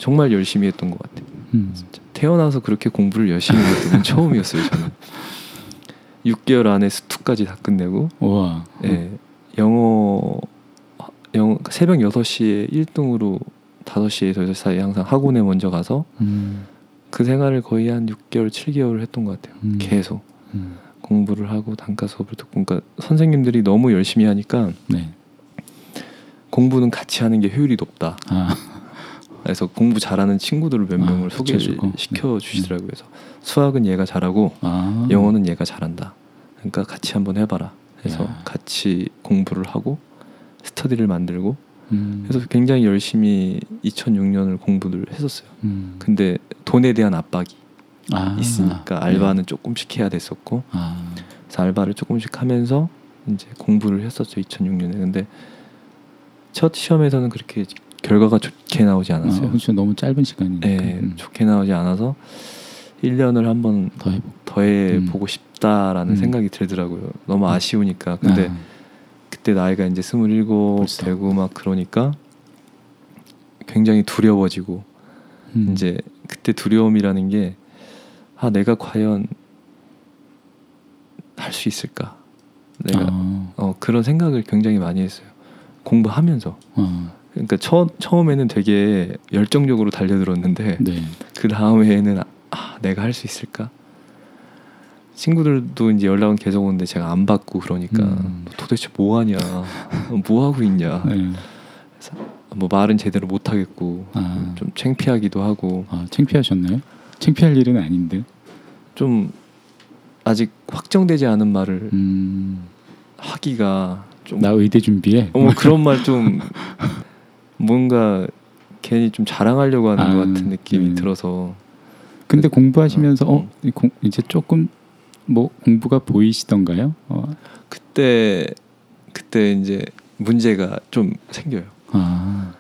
정말 열심히 했던 것 같아요. 음. 태어나서 그렇게 공부를 열심히 했던 건 처음이었어요. 저는 6개월 안에 스투까지 다 끝내고 우와. 예, 영어 영어 새벽 6시에 1등으로 5시에서 6시 사이에 항상 학원에 먼저 가서 음. 그 생활을 거의 한 6개월, 7개월을 했던 것 같아요. 음. 계속 음. 공부를 하고 단과 수업을 듣고 그러니까 선생님들이 너무 열심히 하니까 네. 공부는 같이 하는 게 효율이 높다. 아. 그래서 공부 잘하는 친구들을 몇 아, 명을 소개를 붙여주고. 시켜 주시더라고요. 그래서 수학은 얘가 잘하고 아. 영어는 얘가 잘한다. 그러니까 같이 한번 해봐라. 그래서 야. 같이 공부를 하고 스터디를 만들고 음. 그래서 굉장히 열심히 2006년을 공부를 했었어요. 음. 근데 돈에 대한 압박이 아. 있으니까 알바는 조금씩 해야 됐었고 아. 그래서 알바를 조금씩 하면서 이제 공부를 했었죠 2006년에. 근데 첫 시험에서는 그렇게 결과가 좋게 나오지 아, 않았어요. 그렇죠. 너무 짧은 시간이니까. 네, 음. 좋게 나오지 않아서 1년을 한번 더 해보. 더해 음. 보고 싶다라는 음. 생각이 들더라고요. 너무 아쉬우니까. 근데 아. 그때 나이가 이제 스물일곱 벌써. 되고 막 그러니까 굉장히 두려워지고 음. 이제 그때 두려움이라는 게 아 내가 과연 할 수 있을까? 내가 아. 어, 그런 생각을 굉장히 많이 했어요. 공부하면서. 아. 그러니까 처, 처음에는 되게 열정적으로 달려들었는데 네. 그 다음에는 아 내가 할 수 있을까? 친구들도 이제 연락은 계속 오는데 제가 안 받고 그러니까 음. 너 도대체 뭐 하냐, 뭐 하고 있냐, 네. 뭐 말은 제대로 못 하겠고 아. 좀 창피하기도 하고 아, 창피하셨나요? 창피할 일은 아닌데. 좀 아직 확정되지 않은 말을 음. 하기가 좀 나 의대 준비해. 어머 그런 말 좀 뭔가 괜히 좀 자랑하려고 하는 아, 것 같은 느낌이 네. 들어서 근데 공부하시면서 어, 어, 이 공, 이제 조금 뭐 공부가 보이시던가요? 어. 그때 그때 이제 문제가 좀 생겨요. 아.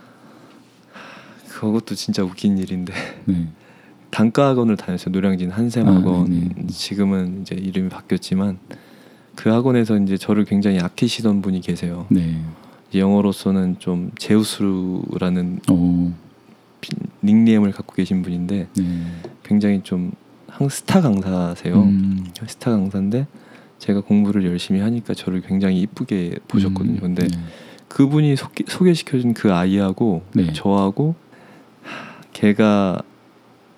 그것도 진짜 웃긴 일인데 네. 단과 학원을 다녔어요. 노량진 한샘 학원. 아, 네네. 지금은 이제 이름이 바뀌었지만 그 학원에서 이제 저를 굉장히 아끼시던 분이 계세요. 네. 영어로서는 좀 제우스라는 오. 닉네임을 갖고 계신 분인데 네. 굉장히 좀한 스타 강사세요. 음. 스타 강사인데 제가 공부를 열심히 하니까 저를 굉장히 이쁘게 보셨거든요. 음, 근데 네. 그분이 소개, 소개시켜준 그 아이하고 네. 저하고 하, 걔가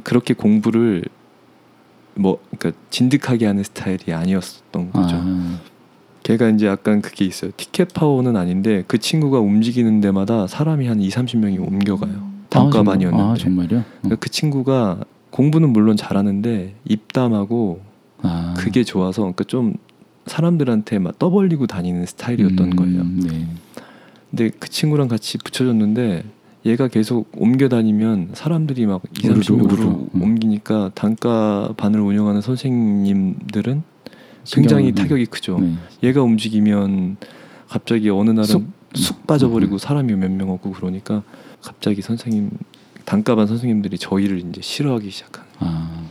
그렇게 공부를 뭐 그러니까 진득하게 하는 스타일이 아니었던 거죠. 아. 걔가 이제 약간 그게 있어요. 티켓 파워는 아닌데 그 친구가 움직이는 데마다 사람이 한 2, 30명이 옮겨가요. 단과반이었는데. 아, 정, 아 정말요? 어. 그러니까 그 친구가 공부는 물론 잘하는데 입담하고 아. 그게 좋아서 그러니까 좀 사람들한테 막 떠벌리고 다니는 스타일이었던 음, 거예요. 네. 근데 그 친구랑 같이 붙여줬는데 얘가 계속 옮겨 다니면 사람들이 막 2, 우르르, 30명으로 우르르. 음. 옮기니까 단가 반을 운영하는 선생님들은 굉장히 타격이 크죠. 네. 얘가 움직이면 갑자기 어느 날은 쑥. 쑥, 빠져버리고 사람이 몇 명 없고 그러니까 갑자기 선생님 단가반 선생님들이 저희를 이제 싫어하기 시작하는. 아,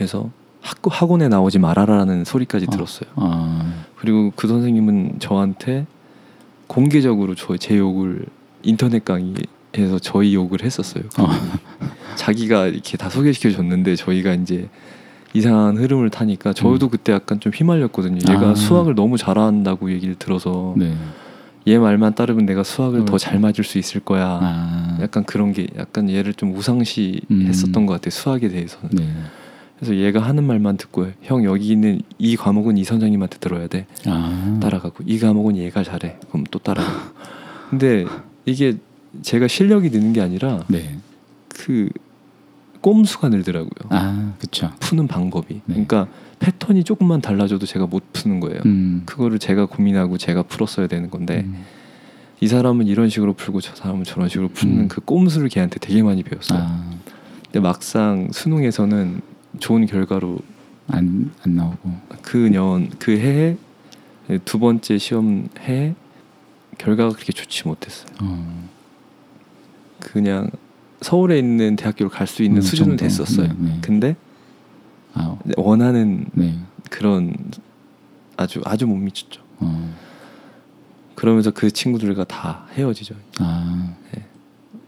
해서 학교 학원에 나오지 말아라라는 소리까지 어. 들었어요. 아, 그리고 그 선생님은 저한테 공개적으로 저 제 욕을 인터넷 강의에서 저희 욕을 했었어요. 어. 자기가 이렇게 다 소개시켜 줬는데 저희가 이제 이상한 흐름을 타니까 저도 그때 약간 좀 휘말렸거든요. 얘가 아. 수학을 너무 잘한다고 얘기를 들어서 네. 얘 말만 따르면 내가 수학을 더 그렇죠. 잘 맞을 수 있을 거야. 아, 약간 그런 게 약간 얘를 좀 우상시했었던 음. 것 같아요. 수학에 대해서는. 네. 그래서 얘가 하는 말만 듣고 형 여기 있는 이 과목은 이 선생님한테 들어야 돼. 아, 따라가고 이 과목은 얘가 잘해. 그럼 또 따라가고. 근데 이게 제가 실력이 느는 게 아니라 네. 그 꼼수가 늘더라고요. 아, 그렇죠. 푸는 방법이. 네. 그러니까 패턴이 조금만 달라져도 제가 못 푸는 거예요. 음. 그거를 제가 고민하고 제가 풀었어야 되는 건데 음. 이 사람은 이런 식으로 풀고 저 사람은 저런 식으로 푸는 음. 그 꼼수를 걔한테 되게 많이 배웠어요. 아, 근데 막상 수능에서는 좋은 결과로 안, 안 나오고. 그년 그 해에 두 번째 시험 해 결과가 그렇게 좋지 못했어요. 어, 그냥 서울에 있는 대학교를 갈 수 있는 음, 수준은 정도. 됐었어요. 네, 네. 근데 아, 원하는 네. 그런 아주 아주 못 미쳤죠. 어, 그러면서 그 친구들과 다 헤어지죠. 아,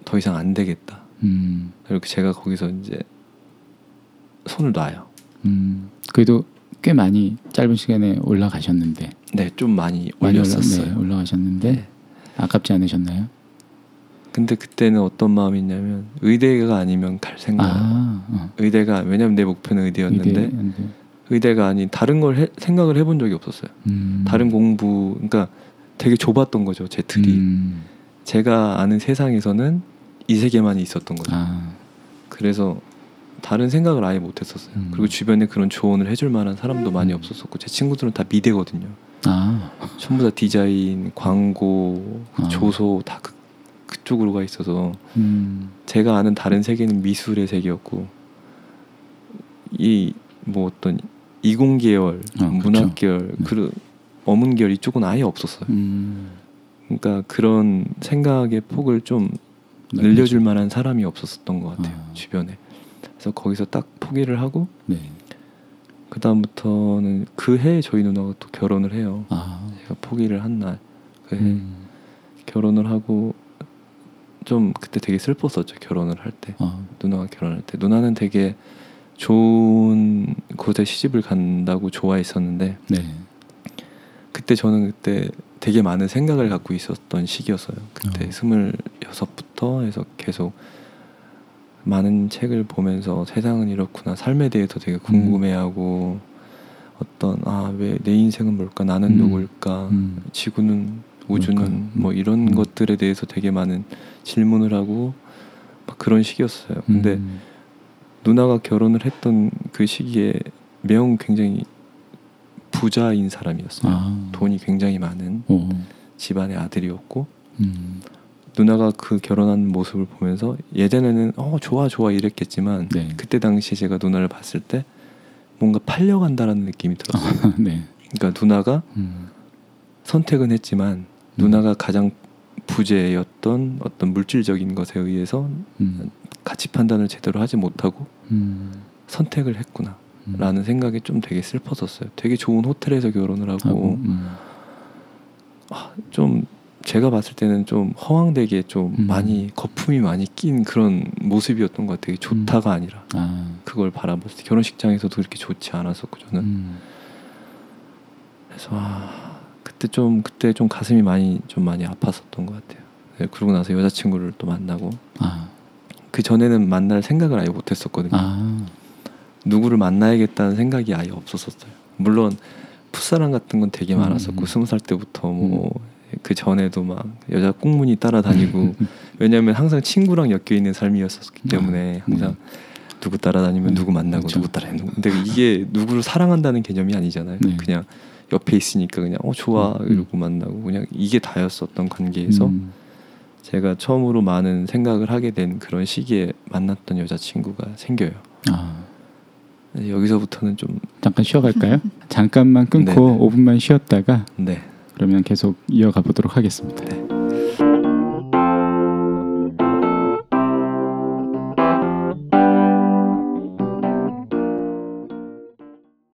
더 이상 안 되겠다. 음, 그리고 제가 거기서 이제 손을 놔요. 음. 그래도 꽤 많이 짧은 시간에 올라가셨는데. 네, 좀 많이 많이 올렸었어요. 올라, 네, 올라가셨는데 네. 아깝지 않으셨나요? 근데 그때는 어떤 마음이 있냐면 의대가 아니면 갈 생각. 아, 어. 의대가 왜냐면 내 목표는 의대였는데 의대, 의대. 의대가 아닌 다른 걸 해- 생각을 해본 적이 없었어요. 음. 다른 공부, 그러니까 되게 좁았던 거죠 제 틀이. 음. 제가 아는 세상에서는 이 세계만이 있었던 거죠. 아, 그래서 다른 생각을 아예 못했었어요. 음. 그리고 주변에 그런 조언을 해줄 만한 사람도 많이 음. 없었었고 제 친구들은 다 미대거든요. 아, 전부 다 디자인, 광고, 아. 조소 다 그, 그쪽으로 가 있어서 음. 제가 아는 다른 세계는 미술의 세계였고 이 뭐 어떤 이공 계열, 아, 문학 계열, 네. 그 어문 계열 이쪽은 아예 없었어요. 음. 그러니까 그런 생각의 폭을 좀 늘려줄 만한 사람이 없었던 것 같아요 아. 주변에. 그래서 거기서 딱 포기를 하고 네. 그 다음부터는 그 해에 저희 누나가 또 결혼을 해요. 아, 제가 포기를 한 날, 그 해 음. 결혼을 하고 좀 그때 되게 슬펐었죠 결혼을 할 때. 어, 누나가 결혼할 때 누나는 되게 좋은 곳에 시집을 간다고 좋아했었는데 네. 그때 저는 그때 되게 많은 생각을 갖고 있었던 시기였어요. 그때 어. 스물여섯부터 해서 계속 많은 책을 보면서 세상은 이렇구나 삶에 대해서 되게 궁금해하고 어떤 아 왜 내 인생은 뭘까 나는 음. 누굴까 음. 지구는 우주는 뭘까? 뭐 이런 음. 것들에 대해서 되게 많은 질문을 하고 막 그런 시기였어요. 근데 음. 누나가 결혼을 했던 그 시기에 매형 굉장히 부자인 사람이었어요. 아, 돈이 굉장히 많은 오. 집안의 아들이었고 음. 누나가 그 결혼한 모습을 보면서 예전에는 어 좋아 좋아 이랬겠지만 네. 그때 당시에 제가 누나를 봤을 때 뭔가 팔려간다라는 느낌이 들었어요. 네. 그러니까 누나가 음. 선택은 했지만 음. 누나가 가장 부재였던 어떤 물질적인 것에 의해서 음. 가치 판단을 제대로 하지 못하고 음. 선택을 했구나. 음. 라는 생각이 좀 되게 슬펐었어요. 되게 좋은 호텔에서 결혼을 하고 음. 아, 좀 제가 봤을 때는 좀 허황되게 좀 음. 많이 거품이 많이 낀 그런 모습이었던 것 같아요. 좋다가 아니라 아, 그걸 바라봤을 때 결혼식장에서도 그렇게 좋지 않았었고 저는 음. 그래서 아, 그때 좀 그때 좀 가슴이 많이 좀 많이 아팠었던 것 같아요. 네, 그러고 나서 여자친구를 또 만나고 아, 그 전에는 만날 생각을 아예 못했었거든요. 아, 누구를 만나야겠다는 생각이 아예 없었었어요. 물론 풋사랑 같은 건 되게 음. 많았었고 스무 살 때부터 뭐그 전에도 막 여자 꽁무니 따라다니고 왜냐하면 항상 친구랑 엮여 있는 삶이었었기 때문에 아, 항상 누구 따라다니면 네, 누구 만나고 그렇죠. 누구 따라다니고 근데 이게 누구를 사랑한다는 개념이 아니잖아요. 네. 그냥 옆에 있으니까 그냥 어 좋아 음, 음. 이러고 만나고 그냥 이게 다였었던 관계에서 음. 제가 처음으로 많은 생각을 하게 된 그런 시기에 만났던 여자친구가 생겨요. 아, 여기서부터는 좀 잠깐 쉬어갈까요? 잠깐만 끊고 네네. 5분만 쉬었다가 네. 그러면 계속 이어가 보도록 하겠습니다. 네.